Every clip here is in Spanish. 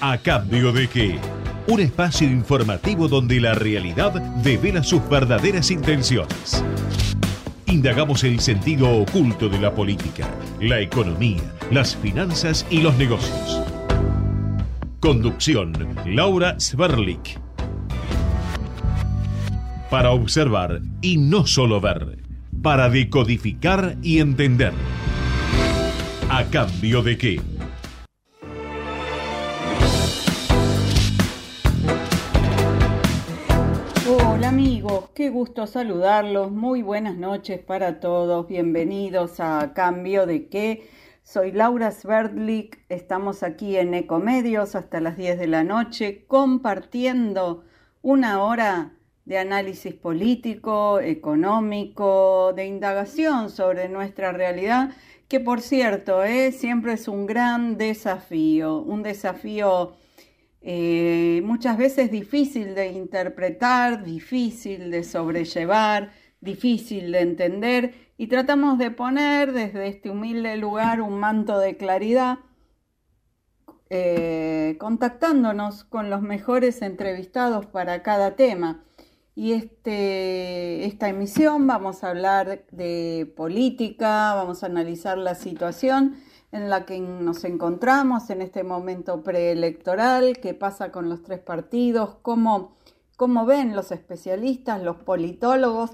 ¿A cambio de qué? Un espacio informativo donde la realidad devela sus verdaderas intenciones. Indagamos el sentido oculto de la política, la economía, las finanzas y los negocios. Conducción, Laura Sverlik. Para observar y no solo ver. Para decodificar y entender. ¿A cambio de qué? Qué gusto saludarlos. Muy buenas noches para todos. Bienvenidos a ¿A Cambio de qué? Soy Laura Sverdlik. Estamos aquí en Ecomedios hasta las 10 de la noche compartiendo una hora de análisis político, económico, de indagación sobre nuestra realidad, que por cierto ¿eh? siempre es un gran desafío, un desafío eh, muchas veces difícil de interpretar, difícil de sobrellevar, difícil de entender y tratamos de poner desde este humilde lugar un manto de claridad, eh, contactándonos con los mejores entrevistados para cada tema. Y este, esta emisión vamos a hablar de política, vamos a analizar la situación en la que nos encontramos en este momento preelectoral, qué pasa con los tres partidos, cómo, cómo ven los especialistas, los politólogos,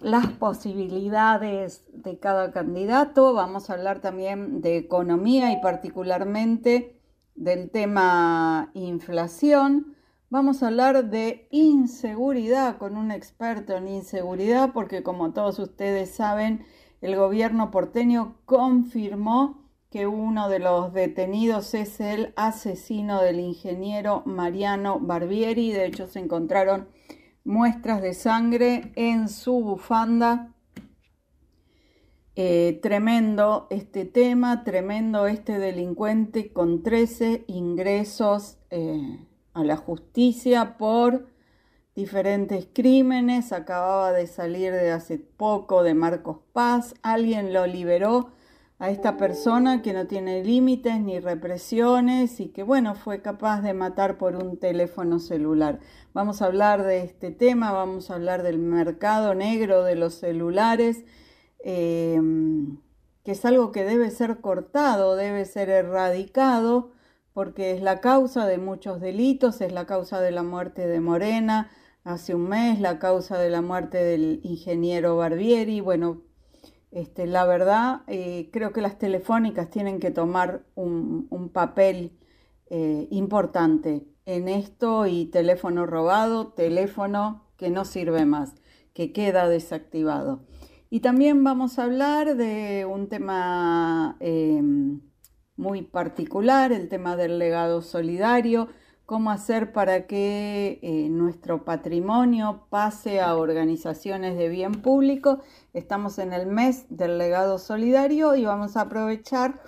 las posibilidades de cada candidato. Vamos a hablar también de economía y particularmente del tema inflación. Vamos a hablar de inseguridad con un experto en inseguridad porque como todos ustedes saben, el gobierno porteño confirmó que uno de los detenidos es el asesino del ingeniero Mariano Barbieri. De hecho, se encontraron muestras de sangre en su bufanda. Eh, tremendo este tema, tremendo este delincuente con 13 ingresos eh, a la justicia por diferentes crímenes. Acababa de salir de hace poco de Marcos Paz. Alguien lo liberó a esta persona que no tiene límites ni represiones y que, bueno, fue capaz de matar por un teléfono celular. Vamos a hablar de este tema, vamos a hablar del mercado negro de los celulares, em, que es algo que debe ser cortado, debe ser erradicado, porque es la causa de muchos delitos, es la causa de la muerte de Morena hace un mes, la causa de la muerte del ingeniero Barbieri, bueno, este, la verdad, eh, creo que las telefónicas tienen que tomar un, papel eh, importante en esto y teléfono robado, teléfono que no sirve más, que queda desactivado. Y también vamos a hablar de un tema em, muy particular, el tema del legado solidario cómo hacer para que eh, nuestro patrimonio pase a organizaciones de bien público. Estamos en el mes del legado solidario y vamos a aprovechar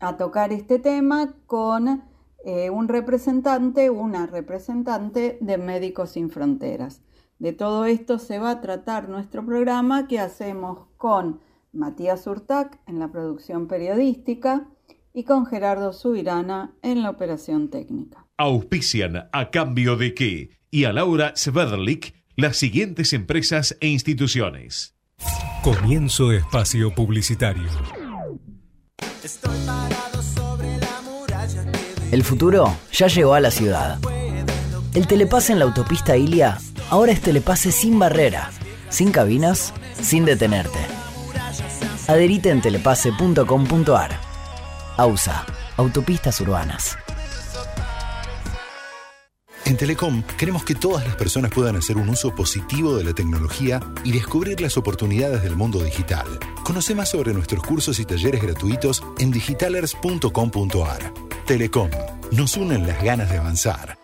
a tocar este tema con eh, un representante, una representante de Médicos Sin Fronteras. De todo esto se va a tratar nuestro programa que hacemos con Matías Urtac en la producción periodística y con Gerardo Subirana en la operación técnica. Auspician a cambio de qué y a Laura Sverlik las siguientes empresas e instituciones. Comienzo espacio publicitario. El futuro ya llegó a la ciudad. El telepase en la autopista Ilia ahora es telepase sin barrera, sin cabinas, sin detenerte. Adherite en telepase.com.ar. AUSA, Autopistas Urbanas. En Telecom queremos que todas las personas puedan hacer un uso positivo de la tecnología y descubrir las oportunidades del mundo digital. Conoce más sobre nuestros cursos y talleres gratuitos en digitalers.com.ar. Telecom, nos unen las ganas de avanzar.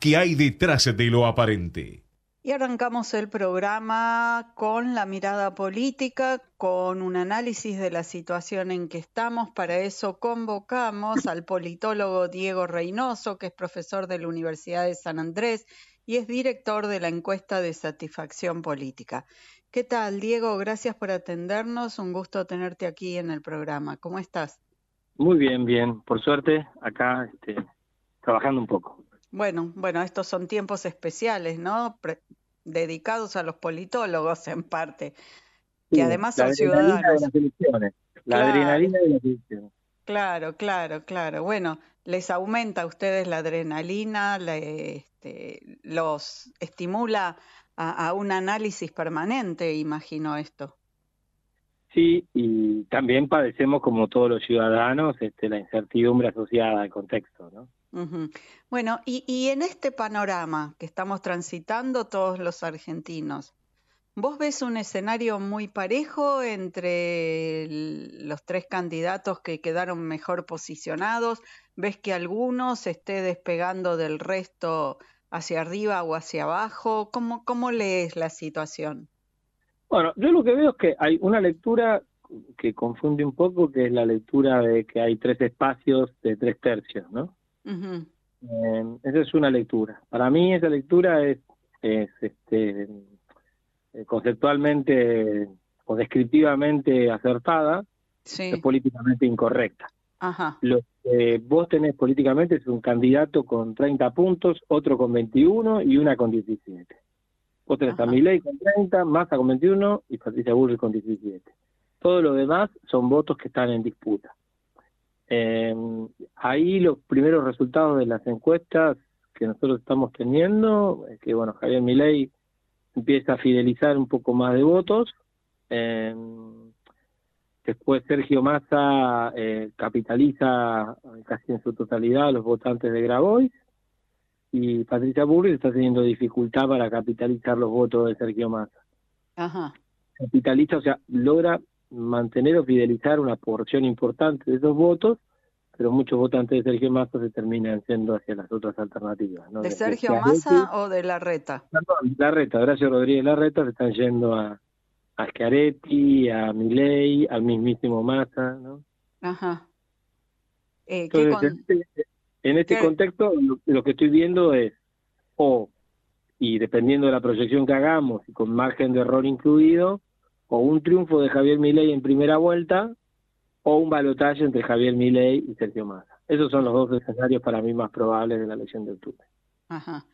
¿Qué hay detrás de lo aparente? Y arrancamos el programa con la mirada política, con un análisis de la situación en que estamos. Para eso convocamos al politólogo Diego Reynoso, que es profesor de la Universidad de San Andrés y es director de la encuesta de satisfacción política. ¿Qué tal, Diego? Gracias por atendernos. Un gusto tenerte aquí en el programa. ¿Cómo estás? Muy bien, bien. Por suerte, acá este, trabajando un poco. Bueno, bueno, estos son tiempos especiales, ¿no? dedicados a los politólogos en parte, que además son ciudadanos. la adrenalina de las elecciones. Claro, claro, claro. Bueno, les aumenta a ustedes la adrenalina, este, los estimula a, un análisis permanente, imagino esto. Sí, y también padecemos como todos los ciudadanos este, la incertidumbre asociada al contexto, ¿no? Bueno, y, en este panorama que estamos transitando todos los argentinos, ¿vos ves un escenario muy parejo entre los tres candidatos que quedaron mejor posicionados? ¿Ves que alguno se esté despegando del resto hacia arriba o hacia abajo? ¿Cómo, cómo lees la situación? Bueno, yo lo que veo es que hay una lectura que confunde un poco, que es la lectura de que hay tres espacios de tres tercios, ¿no? Eh, esa es una lectura. Para mí esa lectura es, este, eh, conceptualmente o descriptivamente acertada, es políticamente incorrecta. Lo que vos tenés políticamente es un candidato con 30 puntos, otro con 21 y una con 17. Vos tenés a Milei con 30, Massa con 21 y Patricia Bullrich con 17. Todo lo demás son votos que están en disputa. Eh, ahí los primeros resultados de las encuestas que nosotros estamos teniendo es que, bueno, Javier Milei empieza a fidelizar un poco más de votos. Eh, después Sergio Massa eh, capitaliza casi en su totalidad a los votantes de Grabois y Patricia Burri está teniendo dificultad para capitalizar los votos de Sergio Massa. Ajá. Capitaliza, o sea, logra mantener o fidelizar una porción importante de esos votos, pero muchos votantes de Sergio Massa se terminan yendo hacia las otras alternativas. ¿De, Sergio Massa o de Larreta? Perdón, Larreta, Horacio Rodríguez Larreta se están yendo a, a Schiaretti, a Milei, al mismísimo Massa, ¿no? Ajá. Eh, Entonces, este, en este, contexto, lo, que estoy viendo es, o, y dependiendo de la proyección que hagamos, y con margen de error incluido, o un triunfo de Javier Milei en primera vuelta o un balotaje entre Javier Milei y Sergio Massa. Esos son los dos escenarios para mí más probables de la elección de octubre. Ajá.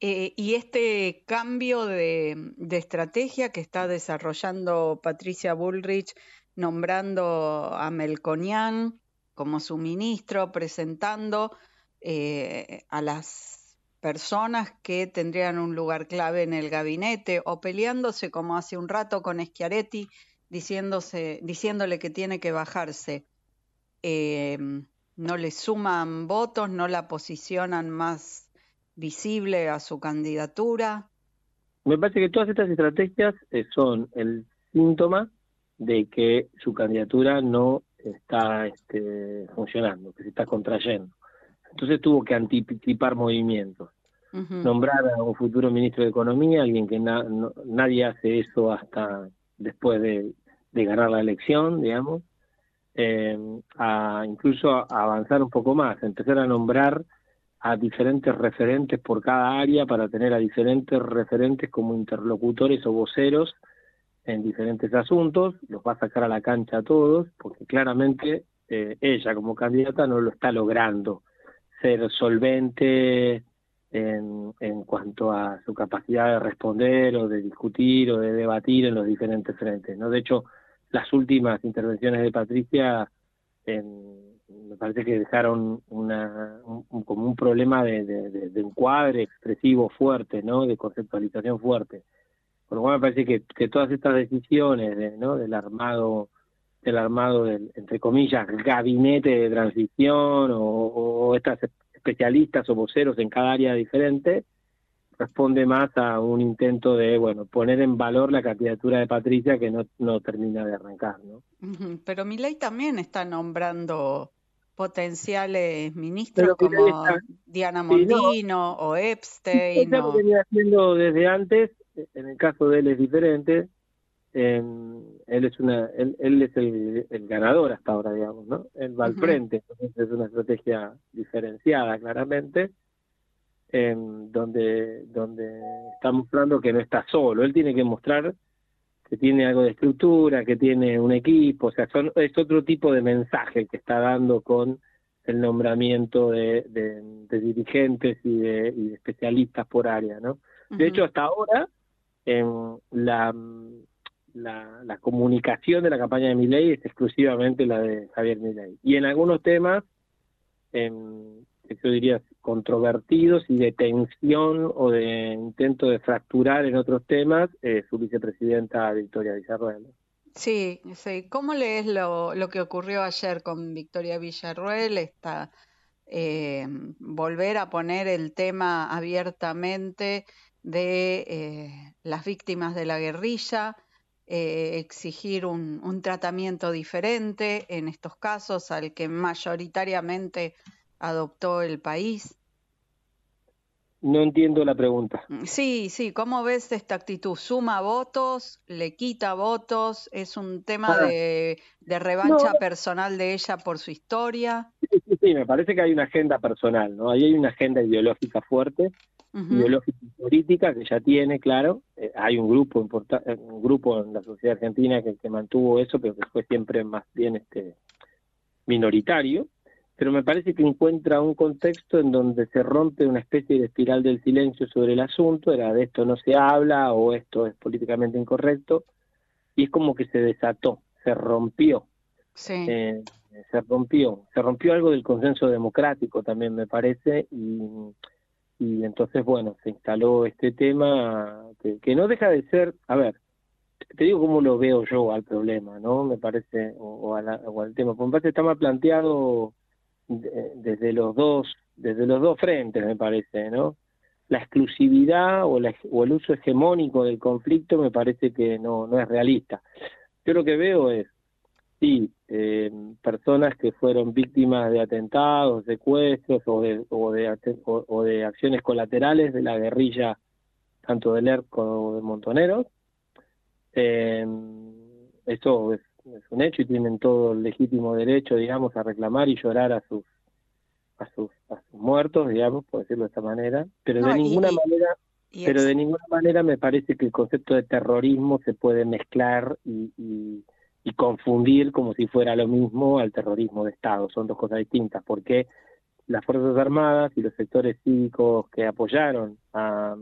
Eh, y este cambio de, estrategia que está desarrollando Patricia Bullrich, nombrando a Melconian como su ministro, presentando eh, a las personas que tendrían un lugar clave en el gabinete o peleándose como hace un rato con Schiaretti diciéndose, diciéndole que tiene que bajarse. Em, no le suman votos, no la posicionan más visible a su candidatura. Me parece que todas estas estrategias eh, son el síntoma de que su candidatura no está este, funcionando, que se está contrayendo. Entonces tuvo que anticipar movimientos. Nombrar a un futuro ministro de Economía, alguien que nadie hace eso hasta después de, ganar la elección, digamos. Eh, a incluso a avanzar un poco más, empezar a nombrar a diferentes referentes por cada área para tener a diferentes referentes como interlocutores o voceros en diferentes asuntos, los va a sacar a la cancha a todos, porque claramente eh, ella como candidata no lo está logrando ser solvente en, en cuanto a su capacidad de responder o de discutir o de debatir en los diferentes frentes. ¿no? De hecho, las últimas intervenciones de Patricia me parece que dejaron una, como un problema de, de, encuadre expresivo fuerte, ¿no? de conceptualización fuerte. Por lo cual me parece que, todas estas decisiones ¿no? del armado del armado del, entre comillas, gabinete de transición o estas especialistas o voceros en cada área diferente, responde más a un intento de, bueno, poner en valor la candidatura de Patricia que no, no termina de arrancar, ¿no? Pero Milei también está nombrando potenciales ministros como Diana Mondino o Epstein. Ella lo venía haciendo desde antes, en el caso de él es diferente. Él es una él, es el, ganador hasta ahora, digamos, ¿no? Él va al frente, entonces es una estrategia diferenciada claramente, donde, donde está mostrando que no está solo. Él tiene que mostrar que tiene algo de estructura, que tiene un equipo, o sea, son, es otro tipo de mensaje que está dando con el nombramiento de, dirigentes y de, especialistas por área, ¿no? De hecho, hasta ahora, en la, la, comunicación de la campaña de Milei es exclusivamente la de Javier Milei. Y en algunos temas, en, yo diría, controvertidos y de tensión o de intento de fracturar en otros temas, eh, su vicepresidenta Victoria Villarruel. Sí, sí. ¿Cómo lees lo, lo que ocurrió ayer con Victoria Villarruel? Esta, eh, volver a poner el tema abiertamente de eh, las víctimas de la guerrilla, exigir un, un, tratamiento diferente en estos casos al que mayoritariamente adoptó el país? No entiendo la pregunta. Mm, sí, sí, ¿cómo ves esta actitud? ¿Suma votos? ¿Le quita votos? ¿Es un tema ah. de, revancha personal de ella por su historia? Sí, sí, sí, me parece que hay una agenda personal, ¿no? Ahí hay una agenda ideológica fuerte, ideológica y política que ya tiene, claro. Eh, hay un grupo importante, un grupo en la sociedad argentina que, que mantuvo eso, pero que fue siempre más bien este minoritario pero me parece que encuentra un contexto en donde se rompe una especie de espiral del silencio sobre el asunto, era de esto no se habla o esto es políticamente incorrecto, y es como que se desató, se rompió. Sí. Eh, se rompió, se rompió algo del consenso democrático también me parece, y, y entonces, bueno, se instaló este tema que, no deja de ser, a ver, te digo cómo lo veo yo al problema, ¿no? Me parece, o, al tema, por me parece está mal planteado desde los dos desde los dos frentes me parece no la exclusividad o, o el uso hegemónico del conflicto me parece que no no es realista yo lo que veo es sí eh, personas que fueron víctimas de atentados secuestros o de o de, o, de acciones colaterales de la guerrilla tanto del ERC como de Montoneros eh, esto es es un hecho y tienen todo el legítimo derecho, digamos, a reclamar y llorar a sus a sus, a sus muertos, digamos, por decirlo de esta manera, pero de ninguna manera pero de ninguna manera me parece que el concepto de terrorismo se puede mezclar y, y, confundir como si fuera lo mismo al terrorismo de Estado. Son dos cosas distintas, porque las Fuerzas Armadas y los sectores cívicos que apoyaron a,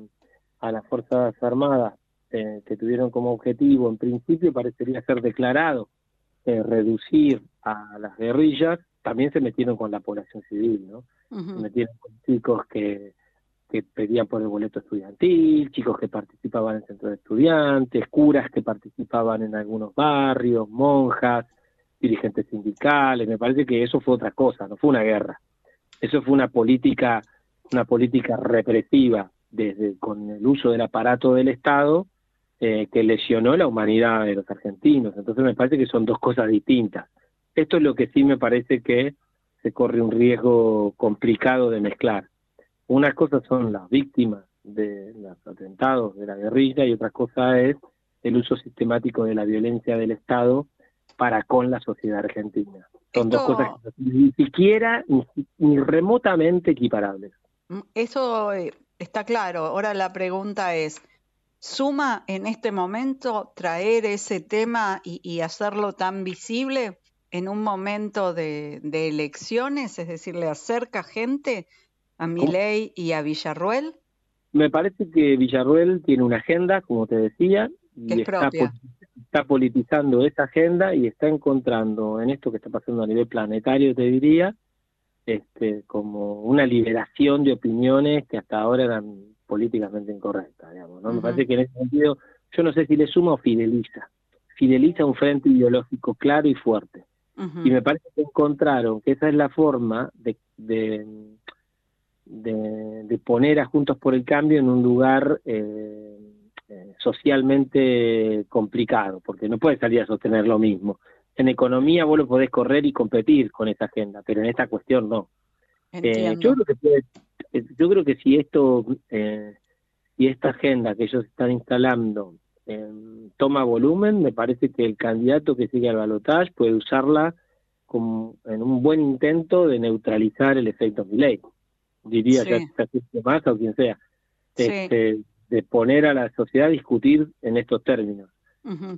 a las Fuerzas Armadas, eh, que tuvieron como objetivo, en principio, parecería ser declarado eh, reducir a las guerrillas, también se metieron con la población civil, ¿no? Se metieron con chicos que, que pedían por el boleto estudiantil, chicos que participaban en centros de estudiantes, curas que participaban en algunos barrios, monjas, dirigentes sindicales, me parece que eso fue otra cosa, no fue una guerra. Eso fue una política, una política represiva desde con el uso del aparato del Estado eh, que lesionó la humanidad de los argentinos. Entonces me parece que son dos cosas distintas. Esto es lo que sí me parece que se corre un riesgo complicado de mezclar. Unas cosas son las víctimas de los atentados de la guerrilla y otra cosa es el uso sistemático de la violencia del Estado para con la sociedad argentina. Son dos cosas ni siquiera ni, remotamente equiparables. Mm, eso eh, está claro. Ahora la pregunta es, ¿Suma en este momento traer ese tema y, hacerlo tan visible en un momento de, elecciones? Es decir, ¿le acerca gente a Milei y a Villarruel? Me parece que Villarruel tiene una agenda, como te decía, y está, está, politizando esa agenda y está encontrando en esto que está pasando a nivel planetario, te diría, este, como una liberación de opiniones que hasta ahora eran políticamente incorrecta, digamos, ¿no? Me parece que en ese sentido, yo no sé si le suma o fideliza, fideliza un frente ideológico claro y fuerte. Y me parece que encontraron que esa es la forma de, de, de, poner a Juntos por el Cambio en un lugar eh, eh, socialmente complicado, porque no puede salir a sostener lo mismo. en economía vos lo podés correr y competir con esa agenda, pero en esta cuestión no. Eh, yo, creo que eh, yo creo que si esto, eh, si esta agenda que ellos están instalando toma volumen, me parece que el candidato que sigue al balotaje puede usarla como en un buen intento de neutralizar el efecto Milley. Diría ya, ya más o quien sea. Este, de poner a la sociedad a discutir en estos términos.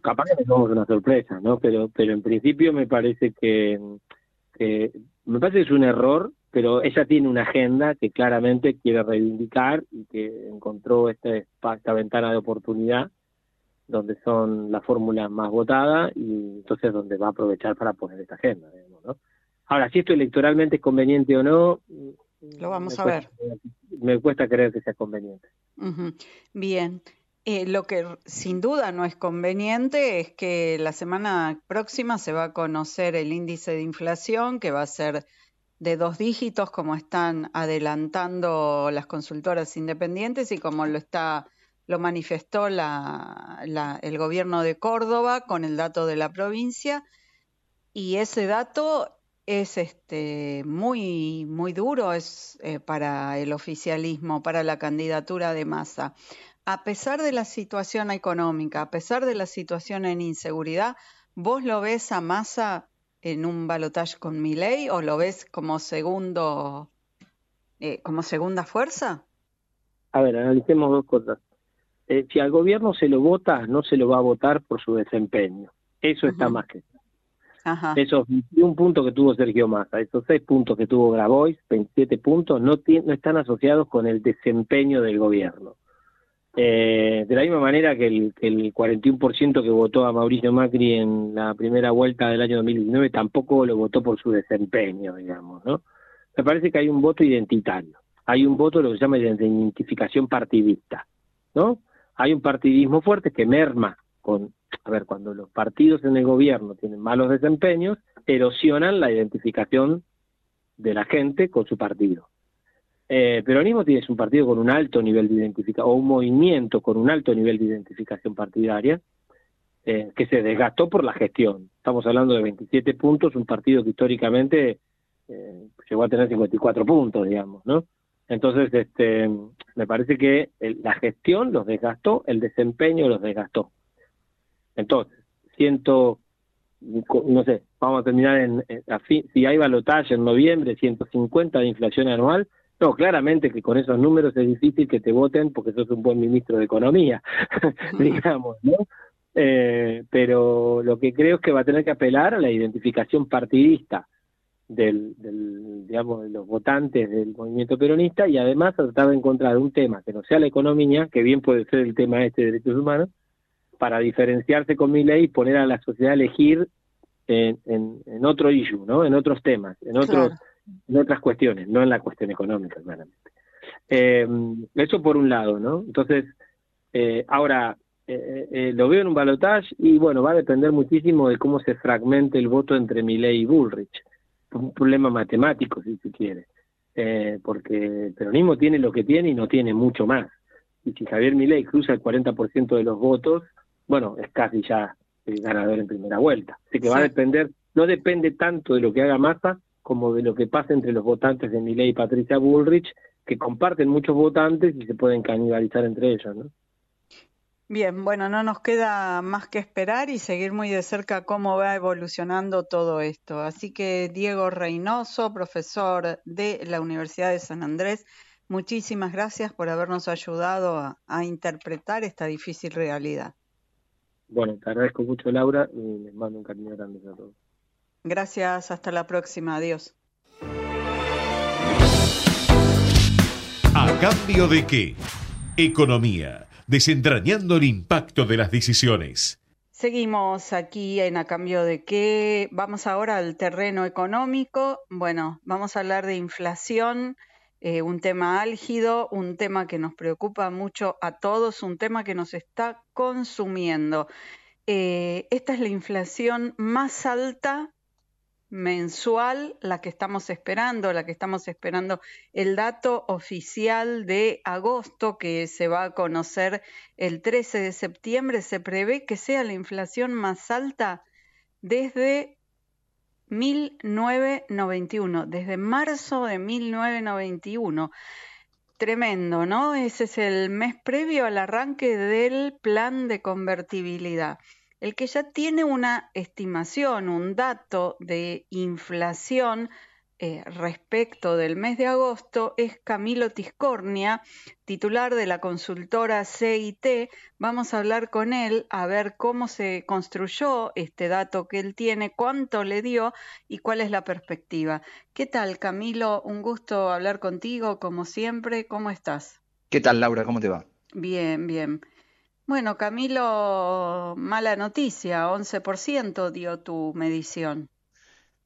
Capaz que somos una sorpresa, ¿no? Pero, pero en principio me parece que, me parece que es un error, pero ella tiene una agenda que claramente quiere reivindicar y que encontró este, esta ventana de oportunidad donde son la fórmula más votada y entonces donde va a aprovechar para poner esta agenda. ¿no? Ahora, si esto electoralmente es conveniente o no, lo vamos a ver. Me cuesta creer que sea conveniente. Bien. Eh, lo que sin duda no es conveniente es que la semana próxima se va a conocer el índice de inflación, que va a ser de dos dígitos, como están adelantando las consultoras independientes y como lo está lo manifestó la, el gobierno de Córdoba con el dato de la provincia. Y ese dato es este, muy, muy duro es, eh, para el oficialismo, para la candidatura de masa. A pesar de la situación económica, a pesar de la situación en inseguridad, ¿vos lo ves a masa en un balotaje con ley o lo ves como segundo, eh, como segunda fuerza? A ver, analicemos dos cosas. Eh, si al gobierno se lo vota, no se lo va a votar por su desempeño. Eso está más que esos 21 puntos que tuvo Sergio Massa, esos 6 puntos que tuvo Grabois, 27 puntos, no, no están asociados con el desempeño del gobierno. Eh, de la misma manera que el, el 41% que votó a Mauricio Macri en la primera vuelta del año 2019 tampoco lo votó por su desempeño, digamos, ¿no? Me parece que hay un voto identitario, hay un voto lo que se llama de identificación partidista, ¿no? Hay un partidismo fuerte que merma con a ver, cuando los partidos en el gobierno tienen malos desempeños, erosionan la identificación de la gente con su partido. Eh, peronismo tiene un partido con un alto nivel de identificación, o un movimiento con un alto nivel de identificación partidaria, eh, que se desgastó por la gestión. Estamos hablando de 27 puntos, un partido que históricamente eh, llegó a tener 54 puntos, digamos, ¿no? Entonces, este, me parece que la gestión los desgastó, el desempeño los desgastó. Entonces, ciento, no sé, vamos a terminar en, si hay balotaje en noviembre, 150 de inflación anual, no, claramente que con esos números es difícil que te voten porque sos un buen ministro de Economía, digamos, ¿no? Eh, pero lo que creo es que va a tener que apelar a la identificación partidista del, del, digamos, de los votantes del movimiento peronista y además tratar de encontrar un tema que no sea la economía, que bien puede ser el tema este de derechos humanos, para diferenciarse con mi ley y poner a la sociedad a elegir en, en, otro issue, ¿no? En otros temas, en otros, en otras cuestiones, no en la cuestión económica, claramente. Eh, eso por un lado, ¿no? Entonces, eh, ahora, eh, lo veo en un balotaje y bueno, va a depender muchísimo de cómo se fragmente el voto entre Milley y Bullrich. Un problema matemático, si se quiere. porque el peronismo tiene lo que tiene y no tiene mucho más. Y si Javier Milei cruza el 40% de los votos, bueno, es casi ya el ganador en primera vuelta. Así que va a depender, no depende tanto de lo que haga Massa como de lo que pasa entre los votantes de Milei y Patricia Bullrich, que comparten muchos votantes y se pueden canibalizar entre ellos, ¿no? Bien, bueno, no nos queda más que esperar y seguir muy de cerca cómo va evolucionando todo esto. Así que Diego Reynoso, profesor de la Universidad de San Andrés, muchísimas gracias por habernos ayudado a interpretar esta difícil realidad. Bueno, te agradezco mucho, Laura, y les mando un cariño grande a todos. Gracias, hasta la próxima. Adiós. ¿A cambio de qué? Economía, desentrañando el impacto de las decisiones. Seguimos aquí en A cambio de qué. Vamos ahora al terreno económico. Bueno, vamos a hablar de inflación eh, un tema álgido, un tema que nos preocupa mucho a todos, un tema que nos está consumiendo. Eh, esta es la inflación más alta mensual, la que estamos esperando, la que estamos esperando el dato oficial de agosto que se va a conocer el 13 de septiembre, se prevé que sea la inflación más alta desde 1991, desde marzo de 1991. Tremendo, ¿no? Ese es el mes previo al arranque del plan de convertibilidad. El que ya tiene una estimación, un dato de inflación eh, respecto del mes de agosto es Camilo Tiscornia, titular de la consultora CIT. Vamos a hablar con él a ver cómo se construyó este dato que él tiene, cuánto le dio y cuál es la perspectiva. ¿Qué tal, Camilo? Un gusto hablar contigo, como siempre. ¿Cómo estás? ¿Qué tal, Laura? ¿Cómo te va? Bien, bien. Bueno, Camilo, mala noticia, 11% dio tu medición.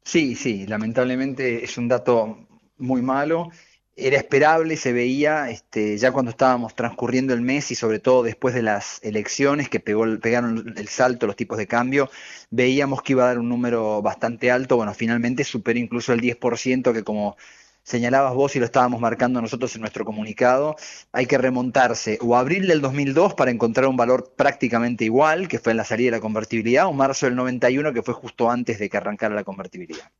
Sí, sí, lamentablemente es un dato muy malo. Era esperable, se veía este, ya cuando estábamos transcurriendo el mes y sobre todo después de las elecciones que pegaron el salto los tipos de cambio, veíamos que iba a dar un número bastante alto. Bueno, finalmente superó incluso el 10%, que como señalabas vos y lo estábamos marcando nosotros en nuestro comunicado, hay que remontarse o abril del 2002 para encontrar un valor prácticamente igual, que fue en la salida de la convertibilidad, o marzo del 91, que fue justo antes de que arrancara la convertibilidad.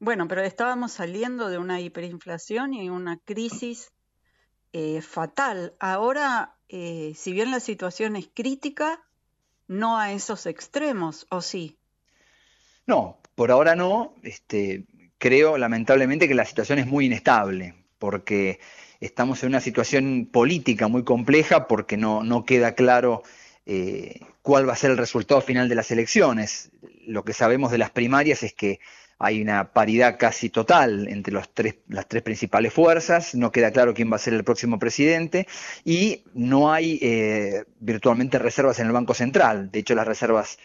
Bueno, pero estábamos saliendo de una hiperinflación y una crisis eh, fatal. Ahora, eh, si bien la situación es crítica, no a esos extremos, ¿o sí? No, por ahora no. Este, creo lamentablemente que la situación es muy inestable, porque estamos en una situación política muy compleja, porque no, no queda claro eh, cuál va a ser el resultado final de las elecciones. Lo que sabemos de las primarias es que hay una paridad casi total entre los tres, las tres principales fuerzas, no queda claro quién va a ser el próximo presidente y no hay eh, virtualmente reservas en el Banco Central. De hecho, las reservas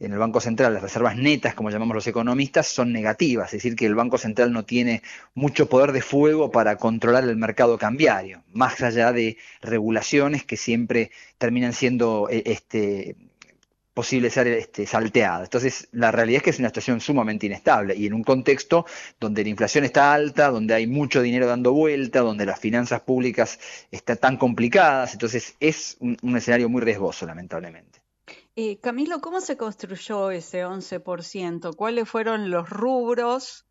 en el Banco Central, las reservas netas, como llamamos los economistas, son negativas, es decir, que el Banco Central no tiene mucho poder de fuego para controlar el mercado cambiario, más allá de regulaciones que siempre terminan siendo eh, este, posible ser este, salteadas. Entonces, la realidad es que es una situación sumamente inestable y en un contexto donde la inflación está alta, donde hay mucho dinero dando vuelta, donde las finanzas públicas están tan complicadas, entonces es un escenario muy riesgoso, lamentablemente. Eh, Camilo, ¿cómo se construyó ese 11%? ¿Cuáles fueron los rubros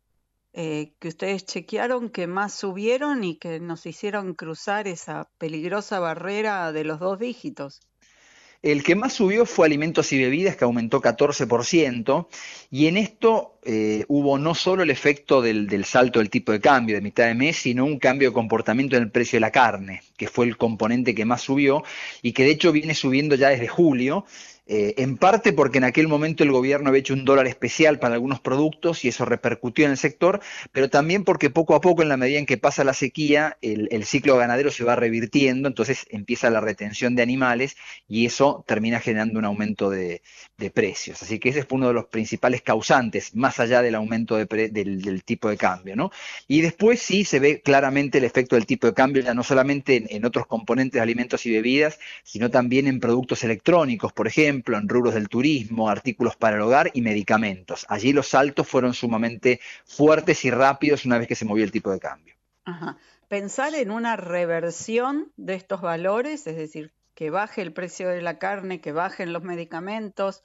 eh, que ustedes chequearon que más subieron y que nos hicieron cruzar esa peligrosa barrera de los dos dígitos? El que más subió fue alimentos y bebidas, que aumentó 14%, y en esto eh, hubo no solo el efecto del, del, salto del tipo de cambio de mitad de mes, sino un cambio de comportamiento en el precio de la carne, que fue el componente que más subió y que de hecho viene subiendo ya desde julio, eh, en parte porque en aquel momento el gobierno había hecho un dólar especial para algunos productos y eso repercutió en el sector, pero también porque poco a poco, en la medida en que pasa la sequía, el, ciclo ganadero se va revirtiendo, entonces empieza la retención de animales y eso termina generando un aumento de, precios. Así que ese es uno de los principales causantes, más allá del aumento del, tipo de cambio. ¿no? Y después sí se ve claramente el efecto del tipo de cambio, ya no solamente en, en otros componentes de alimentos y bebidas, sino también en productos electrónicos, por ejemplo, en rubros del turismo, artículos para el hogar y medicamentos. Allí los saltos fueron sumamente fuertes y rápidos una vez que se movió el tipo de cambio. Pensar en una reversión de estos valores, es decir, que baje el precio de la carne, que bajen los medicamentos,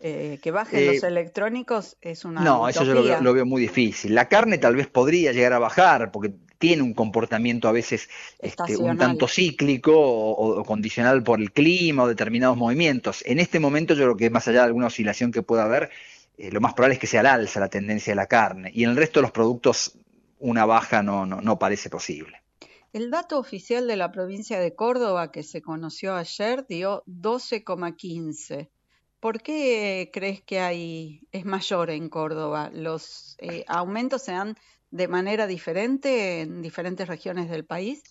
eh, que bajen los eh, electrónicos, es una. No, eso yo lo veo, muy difícil. La carne tal vez podría llegar a bajar, porque tiene un comportamiento a veces este, un tanto cíclico o, condicional por el clima o determinados movimientos. En este momento yo creo que más allá de alguna oscilación que pueda haber, eh, lo más probable es que sea al alza la tendencia de la carne. Y en el resto de los productos una baja no, no, no parece posible. El dato oficial de la provincia de Córdoba que se conoció ayer dio 12,15. ¿Por qué crees que hay es mayor en Córdoba? ¿Los eh, aumentos se han de manera diferente en diferentes regiones del país?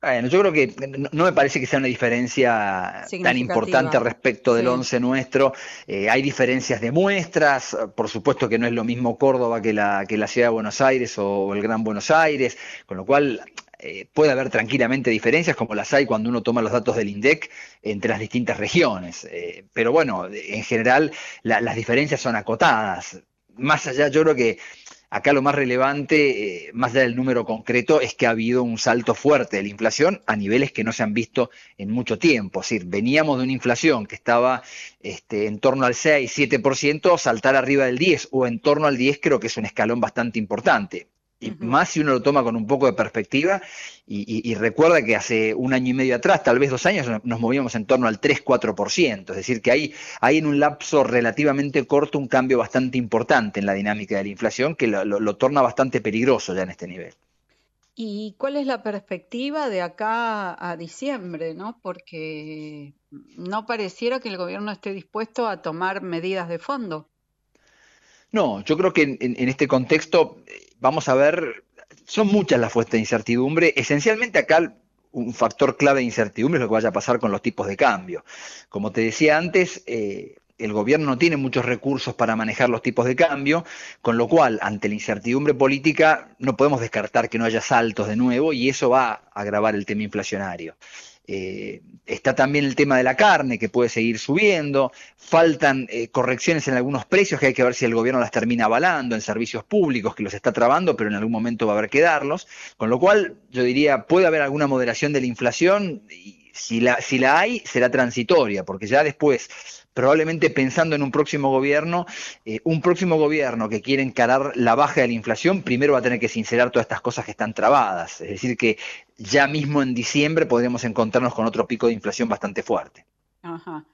Bueno, yo creo que no me parece que sea una diferencia tan importante respecto del 11 nuestro. Eh, hay diferencias de muestras, por supuesto que no es lo mismo Córdoba que la, que la ciudad de Buenos Aires o el Gran Buenos Aires, con lo cual eh, puede haber tranquilamente diferencias como las hay cuando uno toma los datos del INDEC entre las distintas regiones. Eh, pero bueno, en general las diferencias son acotadas. Más allá, yo creo que acá lo más relevante, eh, más allá del número concreto, es que ha habido un salto fuerte de la inflación a niveles que no se han visto en mucho tiempo. Es decir, veníamos de una inflación que estaba este, en torno al 6, 7%, saltar arriba del 10 o en torno al 10 creo que es un escalón bastante importante y más si uno lo toma con un poco de perspectiva y, recuerda que hace un año y medio atrás, tal vez dos años, nos movíamos en torno al 3-4%, es decir, que hay, hay en un lapso relativamente corto un cambio bastante importante en la dinámica de la inflación que lo, torna bastante peligroso ya en este nivel. ¿Y cuál es la perspectiva de acá a diciembre? ¿no? Porque no pareciera que el gobierno esté dispuesto a tomar medidas de fondo. No, yo creo que en este contexto vamos a ver, son muchas las fuentes de incertidumbre. Esencialmente acá un factor clave de incertidumbre es lo que vaya a pasar con los tipos de cambio. Como te decía antes, eh, el gobierno no tiene muchos recursos para manejar los tipos de cambio, con lo cual, ante la incertidumbre política, no podemos descartar que no haya saltos de nuevo y eso va a agravar el tema inflacionario. Eh, está también el tema de la carne que puede seguir subiendo, faltan eh, correcciones en algunos precios que hay que ver si el gobierno las termina avalando en servicios públicos que los está trabando, pero en algún momento va a haber que darlos, con lo cual yo diría puede haber alguna moderación de la inflación y si la, si la hay será transitoria, porque ya después probablemente pensando en un próximo gobierno, eh, un próximo gobierno que quiere encarar la baja de la inflación, primero va a tener que sincerar todas estas cosas que están trabadas. Es decir, que ya mismo en diciembre podríamos encontrarnos con otro pico de inflación bastante fuerte. Ajá.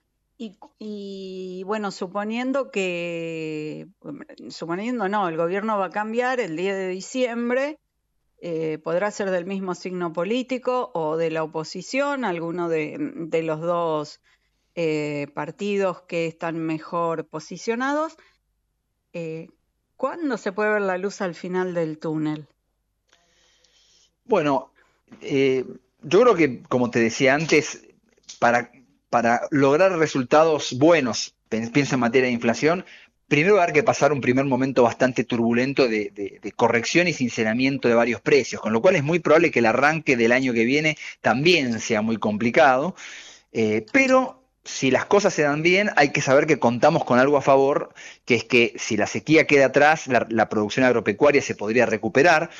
Y, bueno, suponiendo que, suponiendo no, el gobierno va a cambiar el día de diciembre, eh, podrá ser del mismo signo político o de la oposición, alguno de, de los dos eh, partidos que están mejor posicionados. Eh, ¿Cuándo se puede ver la luz al final del túnel? Bueno, eh, yo creo que, como te decía antes, para, para lograr resultados buenos, pienso en materia de inflación, primero va a haber que pasar un primer momento bastante turbulento de, de, corrección y sinceramiento de varios precios, con lo cual es muy probable que el arranque del año que viene también sea muy complicado, pero si las cosas se dan bien, hay que saber que contamos con algo a favor, que es que si la sequía queda atrás, la, producción agropecuaria se podría recuperar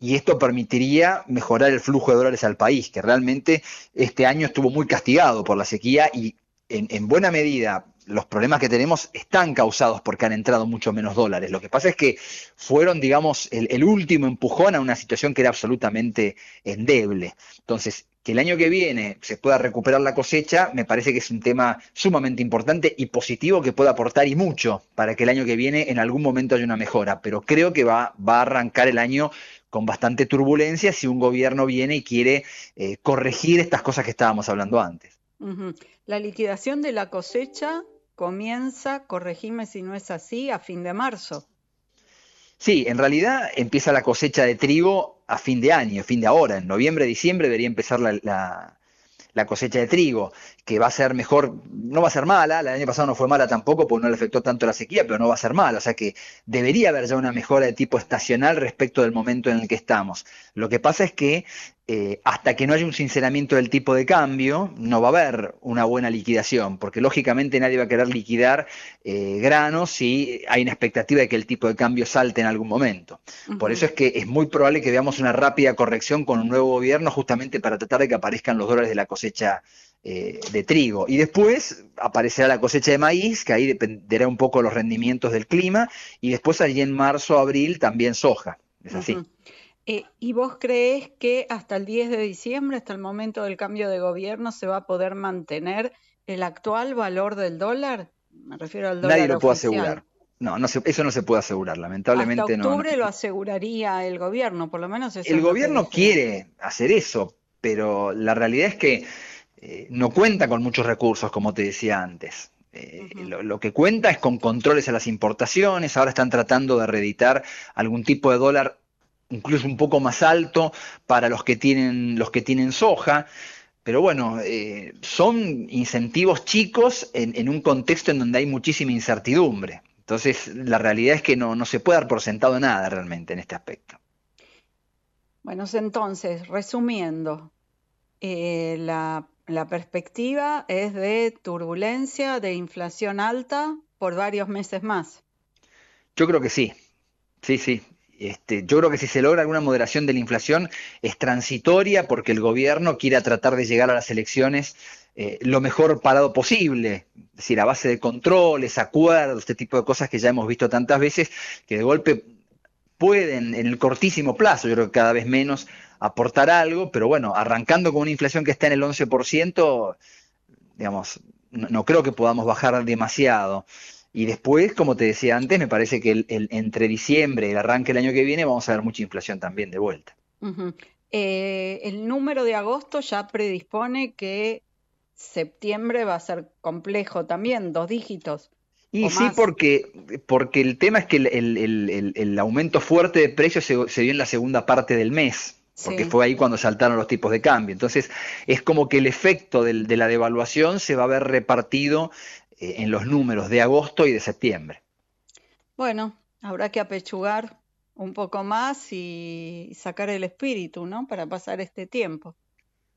y esto permitiría mejorar el flujo de dólares al país, que realmente este año estuvo muy castigado por la sequía y en, buena medida los problemas que tenemos están causados porque han entrado mucho menos dólares. Lo que pasa es que fueron, digamos, el, último empujón a una situación que era absolutamente endeble. Entonces, que el año que viene se pueda recuperar la cosecha, me parece que es un tema sumamente importante y positivo que puede aportar y mucho para que el año que viene en algún momento haya una mejora. Pero creo que va, va a arrancar el año con bastante turbulencia si un gobierno viene y quiere eh, corregir estas cosas que estábamos hablando antes. La liquidación de la cosecha comienza, corregime si no es así, a fin de marzo. Sí, en realidad empieza la cosecha de trigo a fin de año, fin de ahora. En noviembre, diciembre debería empezar la, la, cosecha de trigo, que va a ser mejor, no va a ser mala, el año pasado no fue mala tampoco porque no le afectó tanto la sequía, pero no va a ser mala, o sea que debería haber ya una mejora de tipo estacional respecto del momento en el que estamos. Lo que pasa es que eh, hasta que no haya un sinceramiento del tipo de cambio, no va a haber una buena liquidación, porque lógicamente nadie va a querer liquidar eh, granos si hay una expectativa de que el tipo de cambio salte en algún momento. Por eso es que es muy probable que veamos una rápida corrección con un nuevo gobierno, justamente para tratar de que aparezcan los dólares de la cosecha eh, de trigo. Y después aparecerá la cosecha de maíz, que ahí dependerá un poco de los rendimientos del clima, y después allí en marzo, abril también soja. Es así. Eh, ¿Y vos crees que hasta el 10 de diciembre, hasta el momento del cambio de gobierno, se va a poder mantener el actual valor del dólar? Me refiero al dólar. Nadie lo puede asegurar. No, no eso no se puede asegurar, lamentablemente hasta octubre no, lo aseguraría el gobierno, por lo menos El gobierno quiere hacer eso, pero la realidad es que eh, no cuenta con muchos recursos, como te decía antes. Eh, lo, que cuenta es con controles a las importaciones, ahora están tratando de reeditar algún tipo de dólar incluso un poco más alto para los que tienen, los que tienen soja. Pero bueno, eh, son incentivos chicos en, un contexto en donde hay muchísima incertidumbre. Entonces, la realidad es que no, no se puede dar por sentado nada realmente en este aspecto. Bueno, entonces, resumiendo, eh, la, la perspectiva es de turbulencia, de inflación alta por varios meses más. Yo creo que sí, Sí, sí. Este, yo creo que si se logra alguna moderación de la inflación es transitoria porque el gobierno quiera tratar de llegar a las elecciones eh, lo mejor parado posible, es decir, a base de controles, acuerdos, este tipo de cosas que ya hemos visto tantas veces, que de golpe pueden en el cortísimo plazo, yo creo que cada vez menos, aportar algo, pero bueno, arrancando con una inflación que está en el 11%, digamos, no, creo que podamos bajar demasiado. Y después, como te decía antes, me parece que el, entre diciembre y el arranque del año que viene vamos a ver mucha inflación también de vuelta. Eh, el número de agosto ya predispone que septiembre va a ser complejo también, dos dígitos. Y sí, porque, porque el tema es que el, aumento fuerte de precios se, dio en la segunda parte del mes, porque fue ahí cuando saltaron los tipos de cambio. Entonces, es como que el efecto de la devaluación se va a ver repartido eh, en los números de agosto y de septiembre. Bueno, habrá que apechugar un poco más y sacar el espíritu, ¿no? Para pasar este tiempo.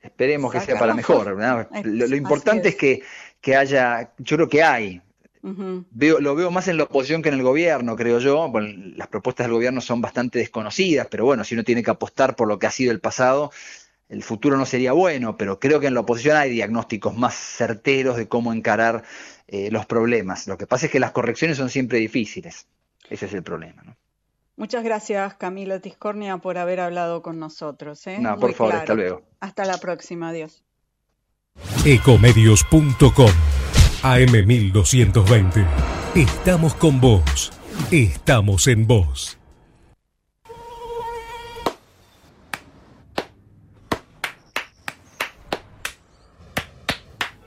Esperemos que sea para mejor. Lo, importante es. que, que, haya, yo creo que hay. veo, lo veo más en la oposición que en el gobierno, creo yo. las propuestas del gobierno son bastante desconocidas, pero bueno, si uno tiene que apostar por lo que ha sido el pasado, el futuro no sería bueno, pero creo que en la oposición hay diagnósticos más certeros de cómo encarar eh, los problemas. Lo que pasa es que las correcciones son siempre difíciles. Ese es el problema. ¿no? Muchas gracias, Camilo Tiscornia, por haber hablado con nosotros. ¿eh? No, por favor, hasta luego. Hasta la próxima, adiós. Ecomedios.com AM1220. Estamos con vos. Estamos en vos.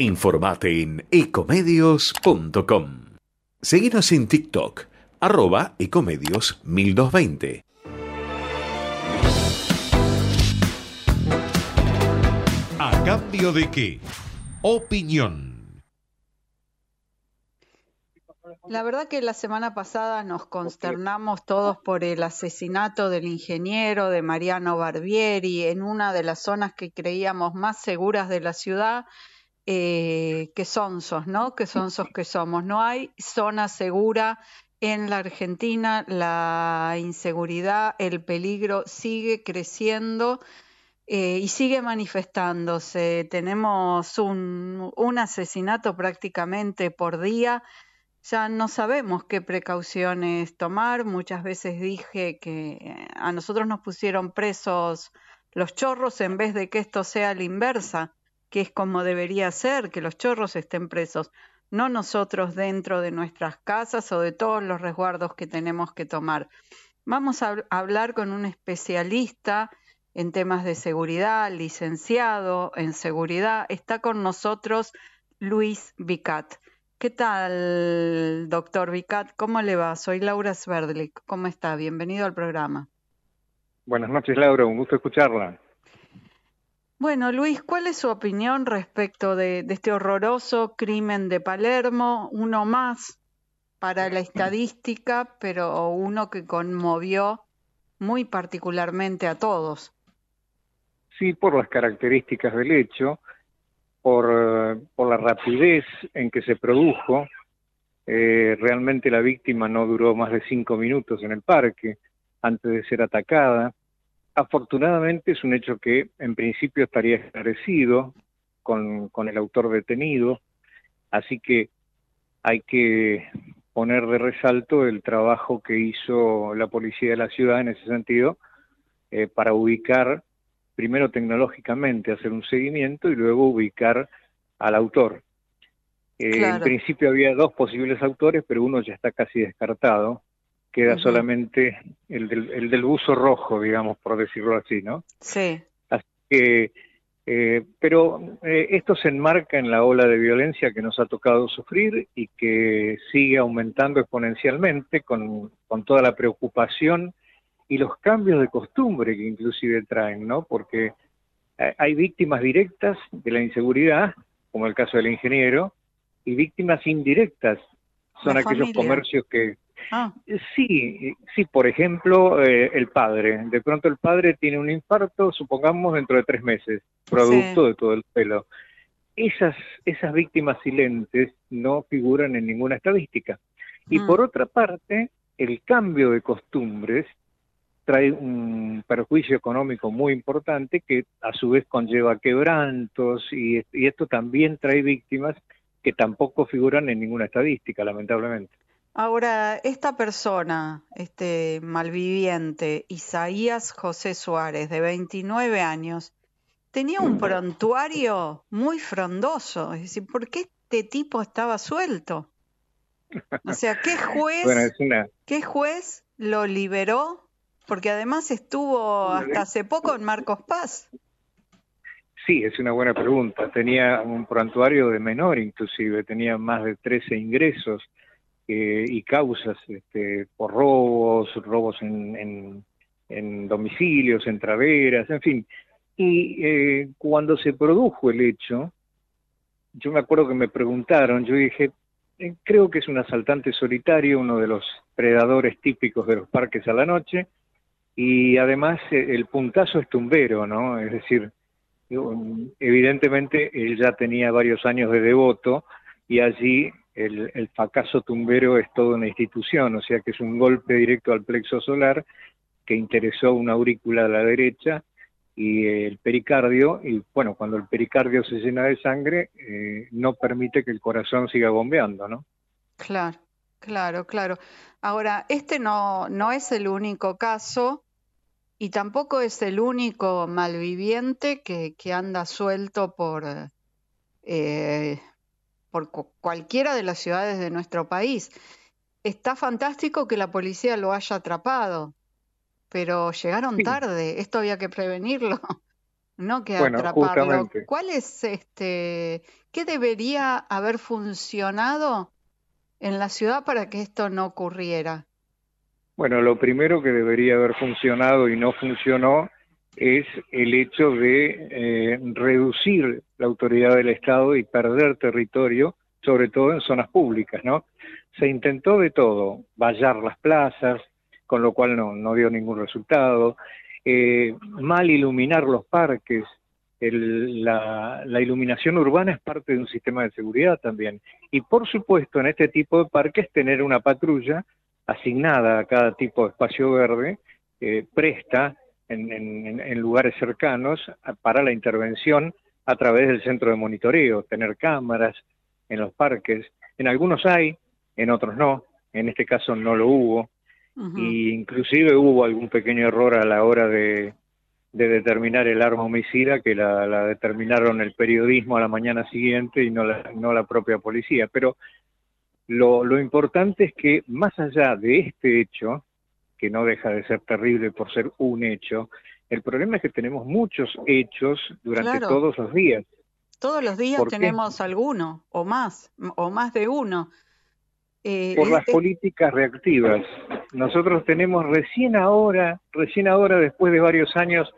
Informate en ecomedios.com. Seguinos en TikTok, arroba ecomedios 1220. ¿A cambio de qué? Opinión. La verdad que la semana pasada nos consternamos todos por el asesinato del ingeniero de Mariano Barbieri en una de las zonas que creíamos más seguras de la ciudad eh, que sonsos, ¿no? Que sonsos que somos. No hay zona segura en la Argentina, la inseguridad, el peligro sigue creciendo eh, y sigue manifestándose. Tenemos un, un asesinato prácticamente por día. Ya no sabemos qué precauciones tomar. Muchas veces dije que a nosotros nos pusieron presos los chorros en vez de que esto sea la inversa que es como debería ser, que los chorros estén presos, no nosotros dentro de nuestras casas o de todos los resguardos que tenemos que tomar. Vamos a hablar con un especialista en temas de seguridad, licenciado en seguridad. Está con nosotros Luis Vicat. ¿Qué tal, doctor Vicat? ¿Cómo le va? Soy Laura Sverdlik. ¿Cómo está? Bienvenido al programa. Buenas noches, Laura. Un gusto escucharla. Bueno, Luis, ¿cuál es su opinión respecto de, este horroroso crimen de Palermo? Uno más para la estadística, pero uno que conmovió muy particularmente a todos. Sí, por las características del hecho, por, la rapidez en que se produjo. Eh, realmente la víctima no duró más de cinco minutos en el parque antes de ser atacada. Afortunadamente es un hecho que en principio estaría esclarecido con, el autor detenido, así que hay que poner de resalto el trabajo que hizo la policía de la ciudad en ese sentido eh, para ubicar, primero tecnológicamente, hacer un seguimiento y luego ubicar al autor. Eh, en principio había dos posibles autores, pero uno ya está casi descartado, queda solamente el del, el del buzo rojo, digamos, por decirlo así, ¿no? Sí. Así que, eh, pero eh, esto se enmarca en la ola de violencia que nos ha tocado sufrir y que sigue aumentando exponencialmente con, con toda la preocupación y los cambios de costumbre que inclusive traen, ¿no? Porque eh, hay víctimas directas de la inseguridad, como el caso del ingeniero, y víctimas indirectas son aquellos comercios que... Ah. Sí, sí, por ejemplo, eh, el padre. De pronto el padre tiene un infarto, supongamos, dentro de tres meses, producto de todo el pelo. Esas, esas víctimas silentes no figuran en ninguna estadística. Y mm. por otra parte, el cambio de costumbres trae un perjuicio económico muy importante que a su vez conlleva quebrantos y, esto también trae víctimas que tampoco figuran en ninguna estadística, lamentablemente. Ahora, esta persona, este malviviente, Isaías José Suárez, de 29 años, tenía un prontuario muy frondoso. Es decir, ¿por qué este tipo estaba suelto? O sea, ¿qué juez, ¿qué juez lo liberó porque además estuvo hasta hace poco en Marcos Paz. Sí, es una buena pregunta. Tenía un prontuario de menor inclusive, tenía más de 13 ingresos eh, y causas este, por robos, robos en, domicilios, en traveras, en fin. Y eh, cuando se produjo el hecho, yo me acuerdo que me preguntaron, yo dije, eh, creo que es un asaltante solitario, uno de los predadores típicos de los parques a la noche, y además el puntazo es tumbero, ¿no? Es decir, evidentemente él ya tenía varios años de devoto y allí el, el fracaso tumbero es toda una institución, o sea que es un golpe directo al plexo solar que interesó una aurícula a la derecha y el pericardio, y bueno, cuando el pericardio se llena de sangre, eh, no permite que el corazón siga bombeando, ¿no? Claro, claro, claro. Ahora, este no, no es el único caso y tampoco es el único malviviente que, que anda suelto por, eh, por cualquiera de las ciudades de nuestro país. Está fantástico que la policía lo haya atrapado, pero llegaron tarde. Esto había que prevenirlo, no que atraparlo. ¿Cuál es este, qué debería haber funcionado en la ciudad para que esto no ocurriera? Bueno, lo primero que debería haber funcionado y no funcionó es el hecho de eh, reducir la autoridad del Estado y perder territorio, sobre todo en zonas públicas, ¿no? Se intentó de todo, vallar las plazas, con lo cual no, no dio ningún resultado, eh, mal iluminar los parques, la, iluminación urbana es parte de un sistema de seguridad también. Y por supuesto, en este tipo de parques, tener una patrulla asignada a cada tipo de espacio verde, eh, presta en, lugares cercanos para la intervención a través del centro de monitoreo, tener cámaras en los parques. En algunos hay, en otros no. En este caso no lo hubo. Y inclusive hubo algún pequeño error a la hora de, determinar el arma homicida que la, determinaron el periodismo a la mañana siguiente y no la, no la propia policía. Pero lo, importante es que más allá de este hecho, que no deja de ser terrible por ser un hecho, el problema es que tenemos muchos hechos durante todos los días. Todos los días tenemos alguno, o más, o más de uno. Eh, por las políticas reactivas. Nosotros tenemos recién ahora, recién ahora, después de varios años,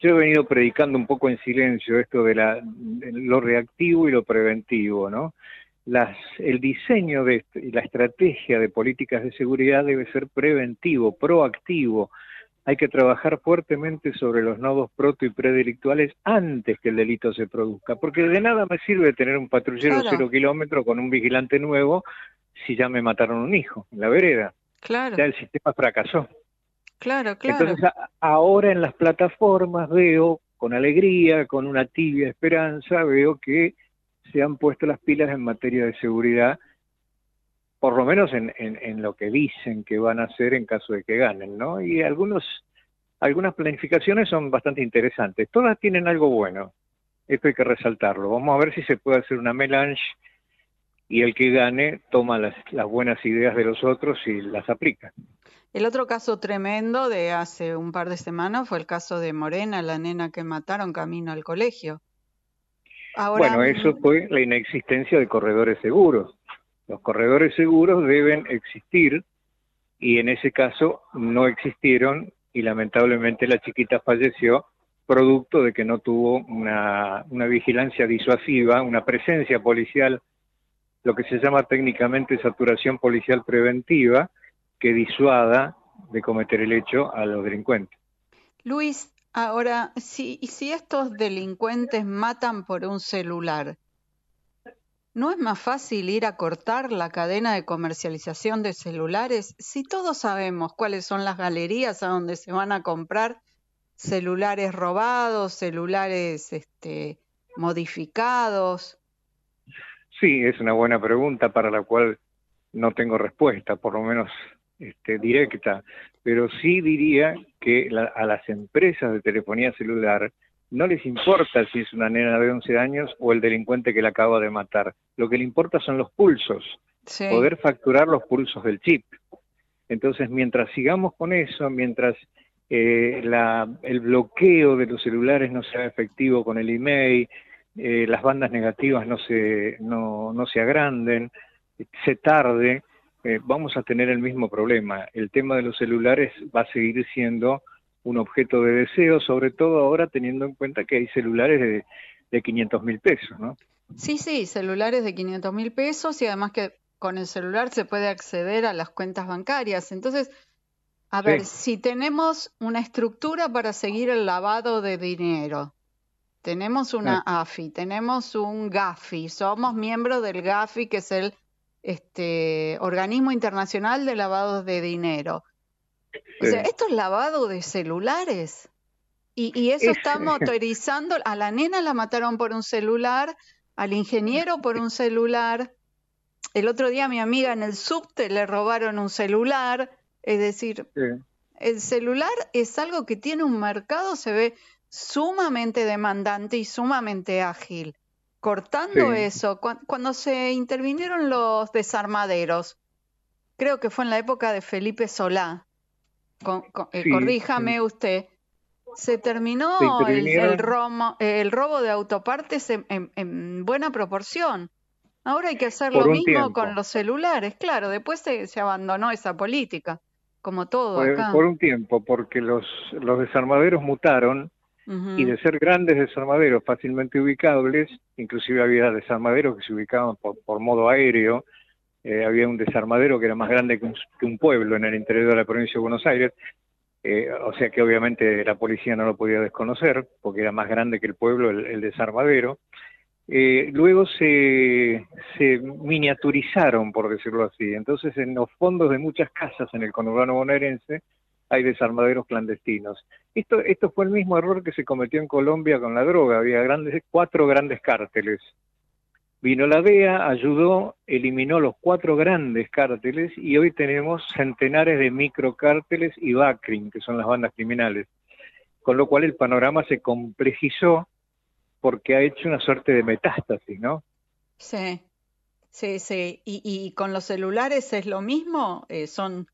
yo he venido predicando un poco en silencio esto de, la, de lo reactivo y lo preventivo, ¿no? el diseño de y la estrategia de políticas de seguridad debe ser preventivo, proactivo. Hay que trabajar fuertemente sobre los nodos proto y predelictuales antes que el delito se produzca, porque de nada me sirve tener un patrullero cero kilómetro con un vigilante nuevo si ya me mataron un hijo en la vereda. Claro. Ya el sistema fracasó. Claro, claro. Entonces ahora en las plataformas veo con alegría, con una tibia esperanza, veo que se han puesto las pilas en materia de seguridad, por lo menos en, en, lo que dicen que van a hacer en caso de que ganen, ¿no? Y algunos, algunas planificaciones son bastante interesantes. Todas tienen algo bueno. Esto hay que resaltarlo. Vamos a ver si se puede hacer una melange y el que gane toma las, las buenas ideas de los otros y las aplica. El otro caso tremendo de hace un par de semanas fue el caso de Morena, la nena que mataron camino al colegio bueno, eso fue la inexistencia de corredores seguros. Los corredores seguros deben existir y en ese caso no existieron y lamentablemente la chiquita falleció producto de que no tuvo una, vigilancia disuasiva, una presencia policial, lo que se llama técnicamente saturación policial preventiva, que disuada de cometer el hecho a los delincuentes. Luis, ahora, si, si estos delincuentes matan por un celular, ¿no es más fácil ir a cortar la cadena de comercialización de celulares si todos sabemos cuáles son las galerías a donde se van a comprar celulares robados, celulares este, modificados? Sí, es una buena pregunta para la cual no tengo respuesta, por lo menos este, directa, pero sí diría que a las empresas de telefonía celular no les importa si es una nena de 11 años o el delincuente que la acaba de matar. Lo que le importa son los pulsos, poder facturar los pulsos del chip. Entonces, mientras sigamos con eso, mientras eh, el bloqueo de los celulares no sea efectivo con el email, eh, las bandas negativas no se, no, no se agranden, se tarde, eh, vamos a tener el mismo problema. El tema de los celulares va a seguir siendo un objeto de deseo, sobre todo ahora teniendo en cuenta que hay celulares de, de 500 mil pesos, ¿no? Sí, sí, celulares de 500 mil pesos y además que con el celular se puede acceder a las cuentas bancarias. Entonces, a ver, si tenemos una estructura para seguir el lavado de dinero, tenemos una AFI, tenemos un GAFI, somos miembros del GAFI, que es el este organismo internacional de lavado de dinero. O sea, esto es lavado de celulares. Y, eso está motorizando. A la nena la mataron por un celular, al ingeniero por un celular. El otro día a mi amiga en el subte le robaron un celular. Es decir, el celular es algo que tiene un mercado, se ve sumamente demandante y sumamente ágil cortando eso, cuando se intervinieron los desarmaderos, creo que fue en la época de Felipe Solá, eh, corríjame usted, se terminó el, robo de autopartes en, buena proporción. Ahora hay que hacer lo mismo con los celulares, claro, después se, abandonó esa política, como todo acá. Por un tiempo, porque los, los desarmaderos mutaron y de ser grandes desarmaderos fácilmente ubicables, inclusive había desarmaderos que se ubicaban por, por modo aéreo, eh, había un desarmadero que era más grande que un, pueblo en el interior de la provincia de Buenos Aires, eh, o sea que obviamente la policía no lo podía desconocer, porque era más grande que el pueblo el, desarmadero. Eh, luego se, miniaturizaron, por decirlo así. Entonces, en los fondos de muchas casas en el conurbano bonaerense, hay desarmaderos clandestinos. Esto, esto fue el mismo error que se cometió en Colombia con la droga. Había grandes, cuatro grandes cárteles. Vino la DEA, ayudó, eliminó los cuatro grandes cárteles y hoy tenemos centenares de microcárteles y BACRIM, que son las bandas criminales. Con lo cual el panorama se complejizó porque ha hecho una suerte de metástasis, ¿no? Sí, sí, sí. ¿Y, y con los celulares es lo mismo? Eh, ¿Son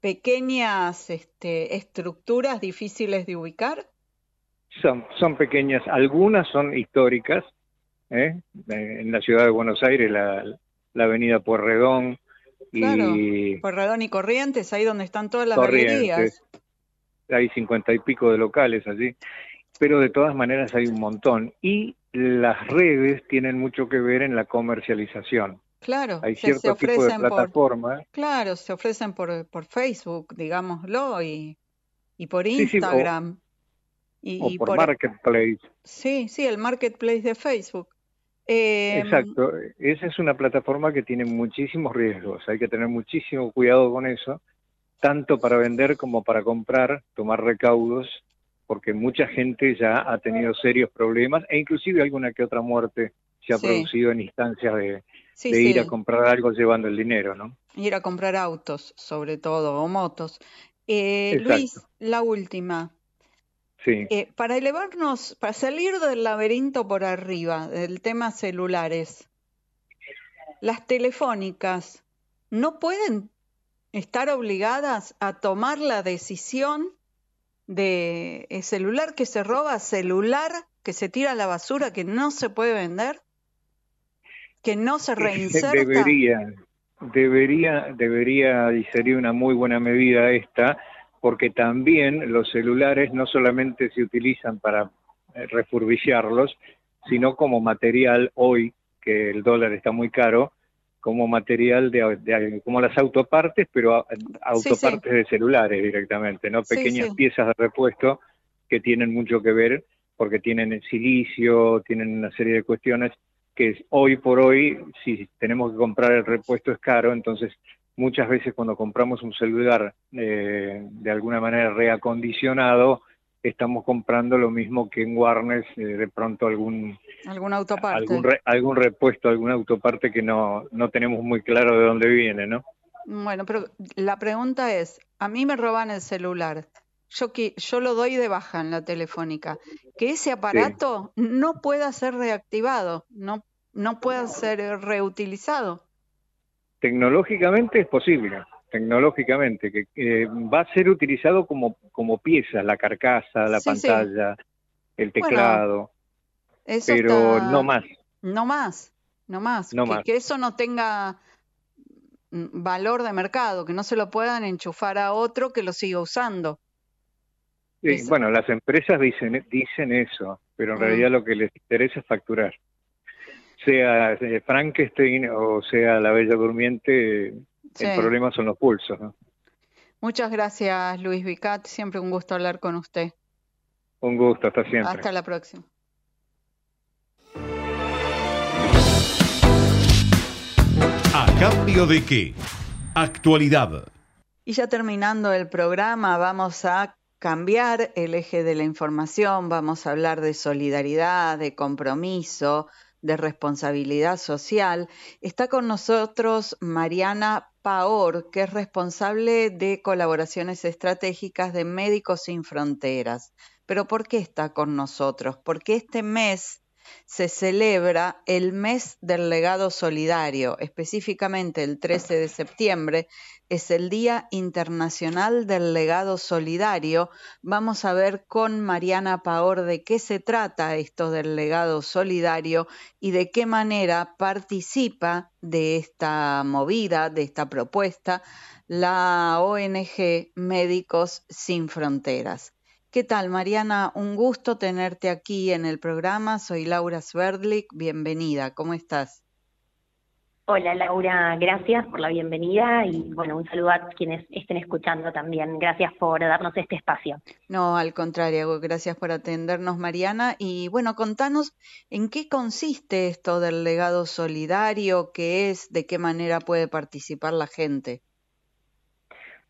pequeñas este, estructuras difíciles de ubicar? Son, son pequeñas, algunas son históricas, ¿eh? en la ciudad de Buenos Aires, la, la avenida Puerredón. Claro, y... Puerredón y Corrientes, ahí donde están todas las galerías. Hay cincuenta y pico de locales allí, pero de todas maneras hay un montón. Y las redes tienen mucho que ver en la comercialización. Claro, hay cierto se ofrecen tipo de plataforma. Por, claro, se ofrecen por, por Facebook, digámoslo, y, y por Instagram. y, por, Marketplace. Sí, sí, el Marketplace de Facebook. Em, Exacto, esa es una plataforma que tiene muchísimos riesgos, hay que tener muchísimo cuidado con eso, tanto para vender como para comprar, tomar recaudos, porque mucha gente ya ha tenido serios problemas e inclusive alguna que otra muerte se ha producido en instancias de, de ir a comprar algo llevando el dinero, ¿no? Ir a comprar autos, sobre todo, o motos. Eh, Luis, la última. Sí. Eh, para elevarnos, para salir del laberinto por arriba, del tema celulares, las telefónicas no pueden estar obligadas a tomar la decisión de eh, celular que se roba, celular que se tira a la basura, que no se puede vender que no se reinserta? Deberían, debería, debería y sería una muy buena medida esta, porque también los celulares no solamente se utilizan para eh, refurbiciarlos, sino como material hoy, que el dólar está muy caro, como material de, como las autopartes, pero autopartes de celulares directamente, ¿no? Pequeñas piezas de repuesto que tienen mucho que ver porque tienen silicio, tienen una serie de cuestiones que hoy por hoy, si tenemos que comprar el repuesto es caro, entonces muchas veces cuando compramos un celular eh, de alguna manera reacondicionado, estamos comprando lo mismo que en Warner, eh, de pronto algún, ¿Algún autoparte? Algún, algún repuesto, alguna autoparte que no, no tenemos muy claro de dónde viene, ¿no? Bueno, pero la pregunta es, a mí me roban el celular, yo, yo lo doy de baja en la telefónica, que ese aparato no pueda ser reactivado, no, no pueda ser reutilizado. Tecnológicamente es posible, tecnológicamente, que va a ser utilizado como, como pieza, la carcasa, la pantalla, el teclado, pero no más. No más, no más. que, que eso no tenga valor de mercado, que no se lo puedan enchufar a otro que lo siga usando. Sí, bueno, las empresas dicen, dicen eso, pero en realidad lo que les interesa es facturar. Sea eh, Frankenstein o sea la Bella Durmiente, el problema son los pulsos. Muchas gracias, Luis Vicat. Siempre un gusto hablar con usted. Un gusto, hasta siempre. Hasta la próxima. ¿A cambio de qué? Actualidad. Y ya terminando el programa, vamos a cambiar el eje de la información, vamos a hablar de solidaridad, de compromiso, de responsabilidad social. Está con nosotros Mariana Paor, que es responsable de colaboraciones estratégicas de Médicos Sin Fronteras. Pero ¿por qué está con nosotros? Porque este mes se celebra el mes del legado solidario, específicamente el 13 de septiembre es el Día Internacional del Legado Solidario. Vamos a ver con Mariana Paor de qué se trata esto del legado solidario y de qué manera participa de esta movida, de esta propuesta, la ONG Médicos Sin Fronteras. ¿Qué tal, Mariana? Un gusto tenerte aquí en el programa. Soy Laura Sverdlik. Bienvenida. ¿Cómo estás? Hola, Laura. Gracias por la bienvenida y, bueno, un saludo a quienes estén escuchando también. Gracias por darnos este espacio. No, al contrario, gracias por atendernos, Mariana. Y, bueno, contanos en qué consiste esto del legado solidario, qué es, de qué manera puede participar la gente.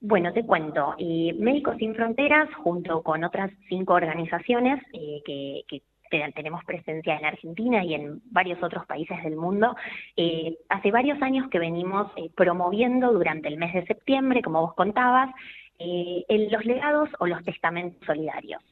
Bueno, te cuento. Eh, Médicos Sin Fronteras, junto con otras cinco organizaciones eh, que, tenemos presencia en Argentina y en varios otros países del mundo, eh, hace varios años que venimos promoviendo durante el mes de septiembre, como vos contabas, los legados o los testamentos solidarios.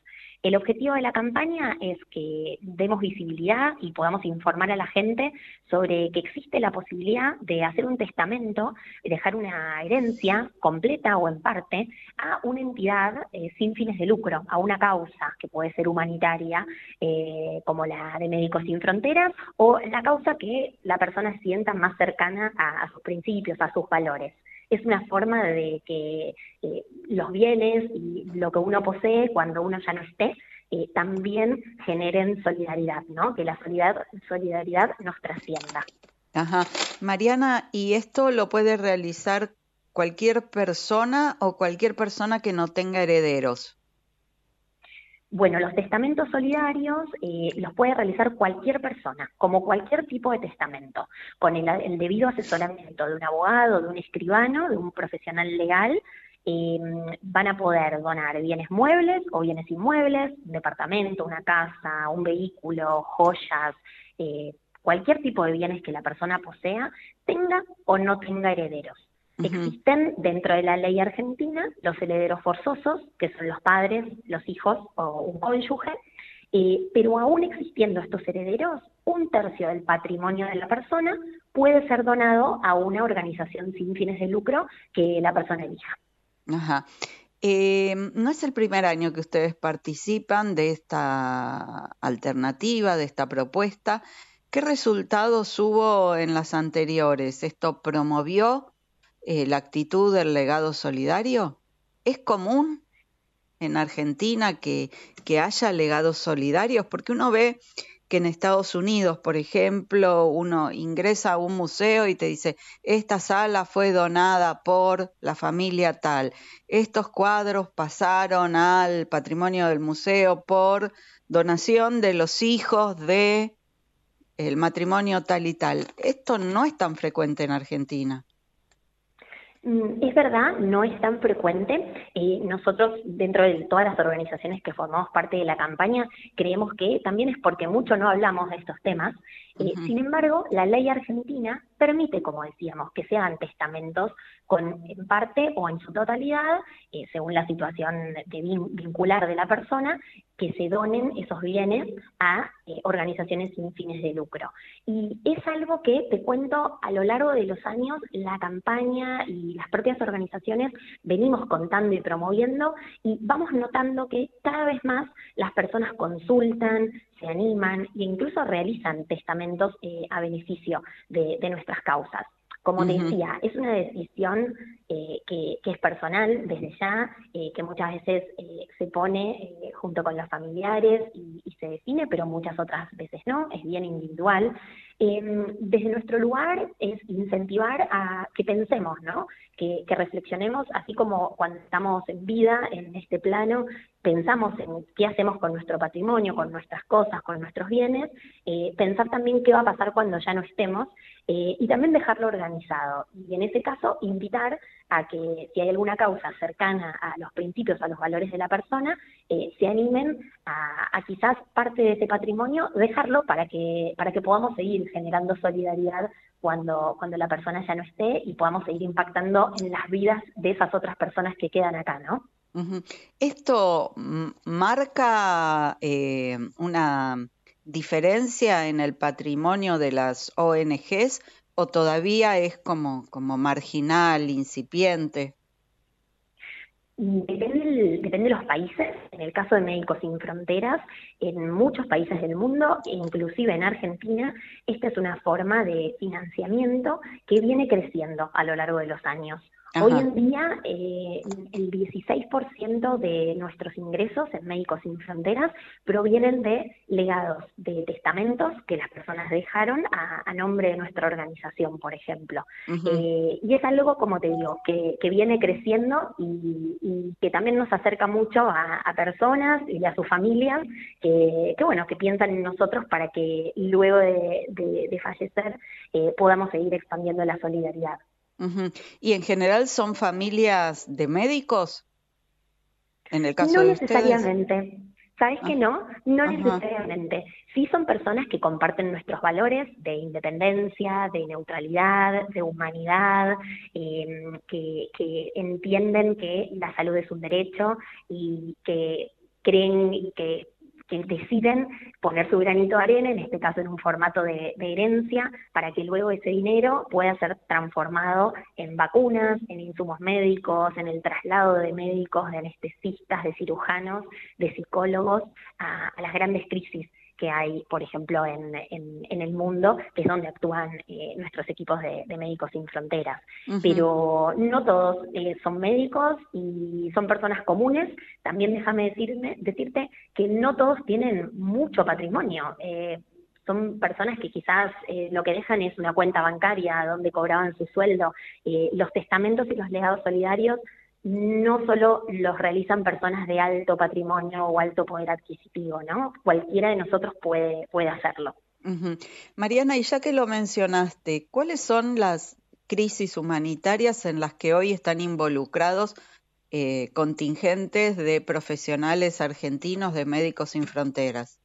El objetivo de la campaña es que demos visibilidad y podamos informar a la gente sobre que existe la posibilidad de hacer un testamento, dejar una herencia completa o en parte a una entidad eh, sin fines de lucro, a una causa que puede ser humanitaria, eh, como la de Médicos Sin Fronteras, o la causa que la persona sienta más cercana a sus principios, a sus valores es una forma de que eh, los bienes y lo que uno posee cuando uno ya no esté, eh, también generen solidaridad, ¿no? Que la solidaridad, solidaridad nos trascienda. Ajá. Mariana, ¿y esto lo puede realizar cualquier persona o cualquier persona que no tenga herederos? Bueno, los testamentos solidarios eh, los puede realizar cualquier persona, como cualquier tipo de testamento, con el, debido asesoramiento de un abogado, de un escribano, de un profesional legal. Eh, van a poder donar bienes muebles o bienes inmuebles, un departamento, una casa, un vehículo, joyas, eh, cualquier tipo de bienes que la persona posea, tenga o no tenga herederos. Existen dentro de la ley argentina los herederos forzosos, que son los padres, los hijos o un cónyuge, eh, pero aún existiendo estos herederos, un tercio del patrimonio de la persona puede ser donado a una organización sin fines de lucro que la persona elija. Ajá. Eh, no es el primer año que ustedes participan de esta alternativa, de esta propuesta. ¿Qué resultados hubo en las anteriores? ¿Esto promovió eh, la actitud del legado solidario? ¿Es común en Argentina que, que haya legados solidarios? Porque uno ve que en Estados Unidos, por ejemplo, uno ingresa a un museo y te dice, esta sala fue donada por la familia tal, estos cuadros pasaron al patrimonio del museo por donación de los hijos de el matrimonio tal y tal. Esto no es tan frecuente en Argentina. Mm, es verdad, no es tan frecuente. Eh, nosotros, dentro de todas las organizaciones que formamos parte de la campaña, creemos que también es porque mucho no hablamos de estos temas. Eh, sin embargo, la ley argentina permite, como decíamos, que se hagan testamentos con en parte o en su totalidad, eh, según la situación de vincular de la persona, que se donen esos bienes a eh, organizaciones sin fines de lucro. Y es algo que, te cuento, a lo largo de los años la campaña y las propias organizaciones venimos contando y promoviendo y vamos notando que cada vez más las personas consultan, se animan e incluso realizan testamentos eh, a beneficio de nuestras causas. Como te decía, es una decisión eh, que, es personal desde ya, eh, que muchas veces eh, se pone junto con los familiares y, se define, pero muchas otras veces no, es bien individual. Em, desde nuestro lugar es incentivar a que pensemos, ¿no? Que, reflexionemos, así como cuando estamos en vida, en este plano, pensamos en qué hacemos con nuestro patrimonio, con nuestras cosas, con nuestros bienes, pensar también qué va a pasar cuando ya no estemos eh, y también dejarlo organizado. Y en ese caso, invitar a que si hay alguna causa cercana a los principios, a los valores de la persona, eh, se animen a, quizás parte de ese patrimonio dejarlo para que, para que podamos seguir generando solidaridad cuando, cuando la persona ya no esté y podamos seguir impactando en las vidas de esas otras personas que quedan acá, ¿no? Esto marca eh, una diferencia en el patrimonio de las ONGs o todavía es como, como marginal, incipiente? Depende, depende, de los países. En el caso de Médicos Sin Fronteras, en muchos países del mundo, inclusive en Argentina, esta es una forma de financiamiento que viene creciendo a lo largo de los años. Hoy en día, eh, el 16% de nuestros ingresos en Médicos Sin Fronteras provienen de legados, de testamentos que las personas dejaron a, nombre de nuestra organización, por ejemplo. Eh, y es algo, como te digo, que, viene creciendo y, que también nos acerca mucho a, personas y a sus familias que, bueno, que piensan en nosotros para que luego de, fallecer eh, podamos seguir expandiendo la solidaridad. ¿Y en general son familias de médicos? En el caso no de necesariamente. ¿Sabes que no? No necesariamente. Sí son personas que comparten nuestros valores de independencia, de neutralidad, de humanidad, em, que, que entienden que la salud es un derecho y que creen que que deciden poner su granito de arena, en este caso en un formato de, herencia, para que luego ese dinero pueda ser transformado en vacunas, en insumos médicos, en el traslado de médicos, de anestesistas, de cirujanos, de psicólogos a las grandes crisis que hay, por ejemplo, en, en, el mundo, que es donde actúan eh, nuestros equipos de, Médicos Sin Fronteras. Pero no todos eh, son médicos y son personas comunes. También déjame decirme, decirte que no todos tienen mucho patrimonio. Eh, son personas que quizás lo que dejan es una cuenta bancaria donde cobraban su sueldo. los testamentos y los legados solidarios no solo los realizan personas de alto patrimonio o alto poder adquisitivo, ¿no? Cualquiera de nosotros puede, puede hacerlo. Mariana, y ya que lo mencionaste, ¿cuáles son las crisis humanitarias en las que hoy están involucrados eh, contingentes de profesionales argentinos de Médicos Sin Fronteras?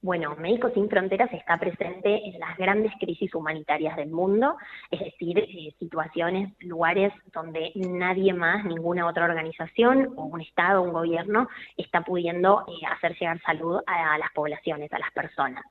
Bueno, Médicos Sin Fronteras está presente en las grandes crisis humanitarias del mundo, es decir, eh, situaciones, lugares donde nadie más, ninguna otra organización o un Estado, un gobierno, está pudiendo eh, hacer llegar salud a las poblaciones, a las personas.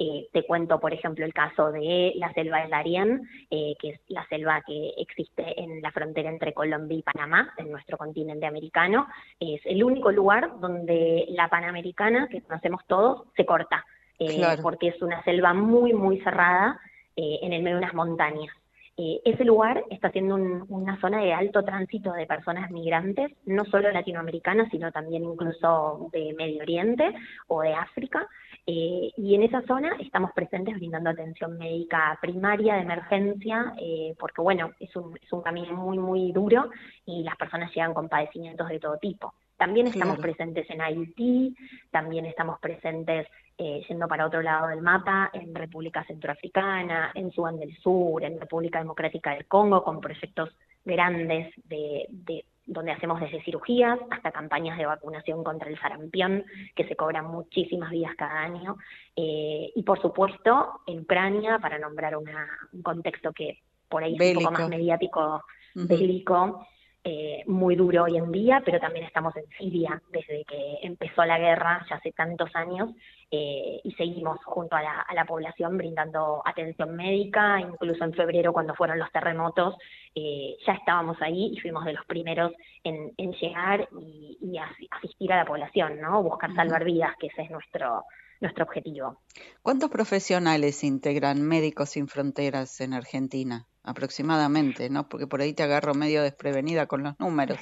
Eh, te cuento, por ejemplo, el caso de la selva de Darién, eh, que es la selva que existe en la frontera entre Colombia y Panamá, en nuestro continente americano. Es el único lugar donde la panamericana, que conocemos todos, se corta, eh, porque es una selva muy, muy cerrada en el medio de unas montañas. Ese lugar está siendo una zona de alto tránsito de personas migrantes, no solo latinoamericanas, sino también incluso de Medio Oriente o de África. Eh, y en esa zona estamos presentes brindando atención médica primaria de emergencia, eh, porque bueno, es un, es un camino muy, muy duro y las personas llegan con padecimientos de todo tipo. También estamos presentes en Haití, también estamos presentes eh, yendo para otro lado del mapa, en República Centroafricana, en Sudán del Sur, en República Democrática del Congo, con proyectos grandes de, donde hacemos desde cirugías hasta campañas de vacunación contra el sarampión, que se cobran muchísimas vidas cada año. Eh, y por supuesto, en Ucrania, para nombrar un contexto que por ahí es un poco más mediático, bélico, eh, muy duro hoy en día, pero también estamos en Siria desde que empezó la guerra, ya hace tantos años, eh, y seguimos junto a la, población brindando atención médica, incluso en febrero cuando fueron los terremotos, eh, ya estábamos ahí y fuimos de los primeros en, llegar y, asistir a la población, ¿no? Buscar salvar vidas, que ese es nuestro, nuestro objetivo. ¿Cuántos profesionales integran Médicos Sin Fronteras en Argentina? aproximadamente, ¿no? Porque por ahí te agarro medio desprevenida con los números.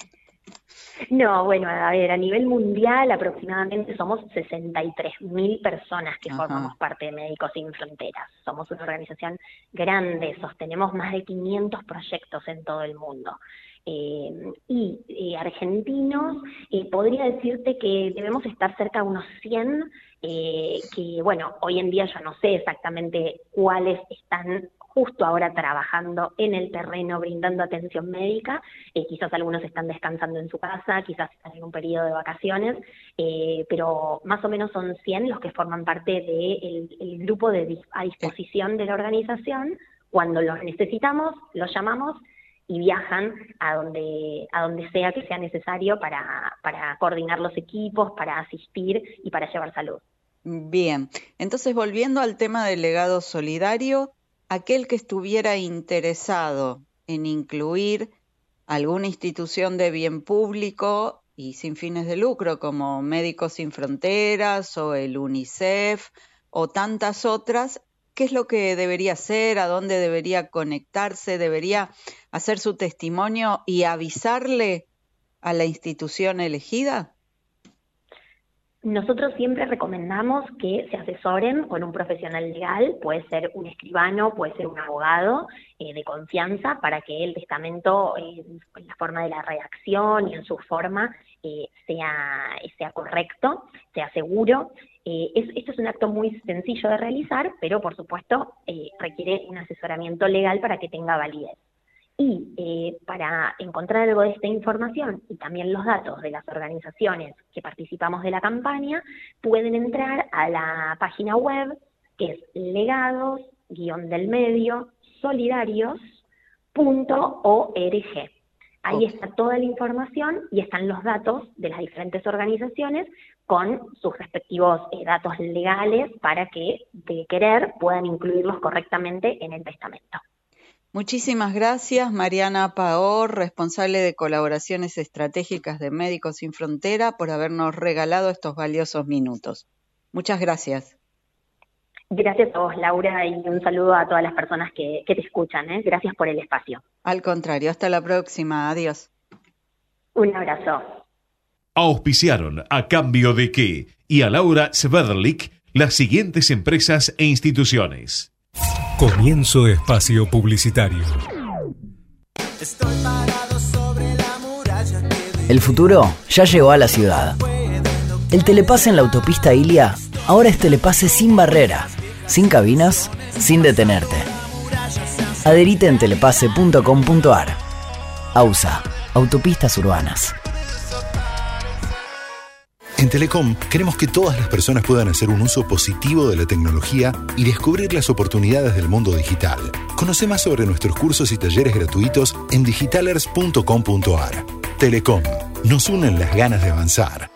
No, bueno, a ver, a nivel mundial aproximadamente somos 63.000 personas que formamos parte de Médicos Sin Fronteras. Somos una organización grande, sostenemos más de 500 proyectos en todo el mundo. Eh, y eh, argentinos, eh, podría decirte que debemos estar cerca de unos 100, que bueno, hoy en día yo no sé exactamente cuáles están justo ahora trabajando en el terreno, brindando atención médica. Eh, quizás algunos están descansando en su casa, quizás están en un periodo de vacaciones, eh, pero más o menos son 100 los que forman parte del grupo de, a disposición de la organización. Cuando los necesitamos, los llamamos y viajan a donde, a donde sea que sea necesario para, para coordinar los equipos, para asistir y para llevar salud. Bien, entonces volviendo al tema del legado solidario, aquel que estuviera interesado en incluir alguna institución de bien público y sin fines de lucro como Médicos Sin Fronteras o el UNICEF o tantas otras, ¿qué es lo que debería hacer? ¿A dónde debería conectarse? ¿Debería hacer su testimonio y avisarle a la institución elegida? Nosotros siempre recomendamos que se asesoren con un profesional legal, puede ser un escribano, puede ser un abogado eh, de confianza, para que el testamento, eh, en la forma de la redacción y en su forma, eh, sea, sea correcto, sea seguro. esto es un acto muy sencillo de realizar, pero por supuesto requiere un asesoramiento legal para que tenga validez. Y eh, para encontrar algo de esta información y también los datos de las organizaciones que participamos de la campaña, pueden entrar a la página web que es legados-del medio solidarios.org. Ahí está toda la información y están los datos de las diferentes organizaciones con sus respectivos eh, datos legales para que, de querer, puedan incluirlos correctamente en el testamento. Muchísimas gracias, Mariana Paor, responsable de colaboraciones estratégicas de Médicos Sin Frontera, por habernos regalado estos valiosos minutos. Muchas gracias. Gracias a vos, Laura, y un saludo a todas las personas que, te escuchan. ¿eh? Gracias por el espacio. Al contrario, hasta la próxima. Adiós. Un abrazo. Auspiciaron a cambio de qué y a Laura Sverlik las siguientes empresas e instituciones. Comienzo espacio publicitario. El futuro ya llegó a la ciudad. El telepase en la autopista Ilia ahora es telepase sin barrera, sin cabinas, sin detenerte. Adherite en telepase.com.ar. AUSA, Autopistas Urbanas. En Telecom queremos que todas las personas puedan hacer un uso positivo de la tecnología y descubrir las oportunidades del mundo digital. Conoce más sobre nuestros cursos y talleres gratuitos en digitalers.com.ar. Telecom, nos unen las ganas de avanzar.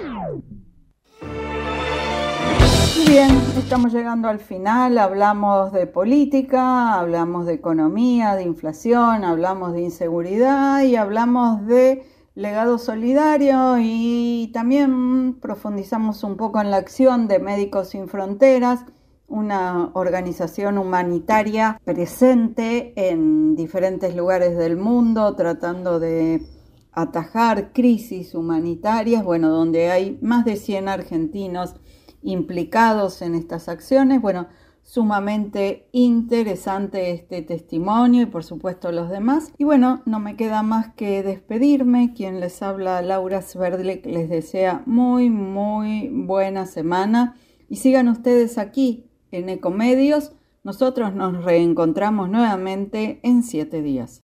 Bien, estamos llegando al final, hablamos de política, hablamos de economía, de inflación, hablamos de inseguridad y hablamos de legado solidario. Y también profundizamos un poco en la acción de Médicos Sin Fronteras, una organización humanitaria presente en diferentes lugares del mundo tratando de atajar crisis humanitarias, bueno, donde hay más de 100 argentinos implicados en estas acciones. Bueno, sumamente interesante este testimonio y por supuesto los demás. Y bueno, no me queda más que despedirme. Quien les habla, Laura Sverdlik, les desea muy, muy buena semana y sigan ustedes aquí en Ecomedios. Nosotros nos reencontramos nuevamente en siete días.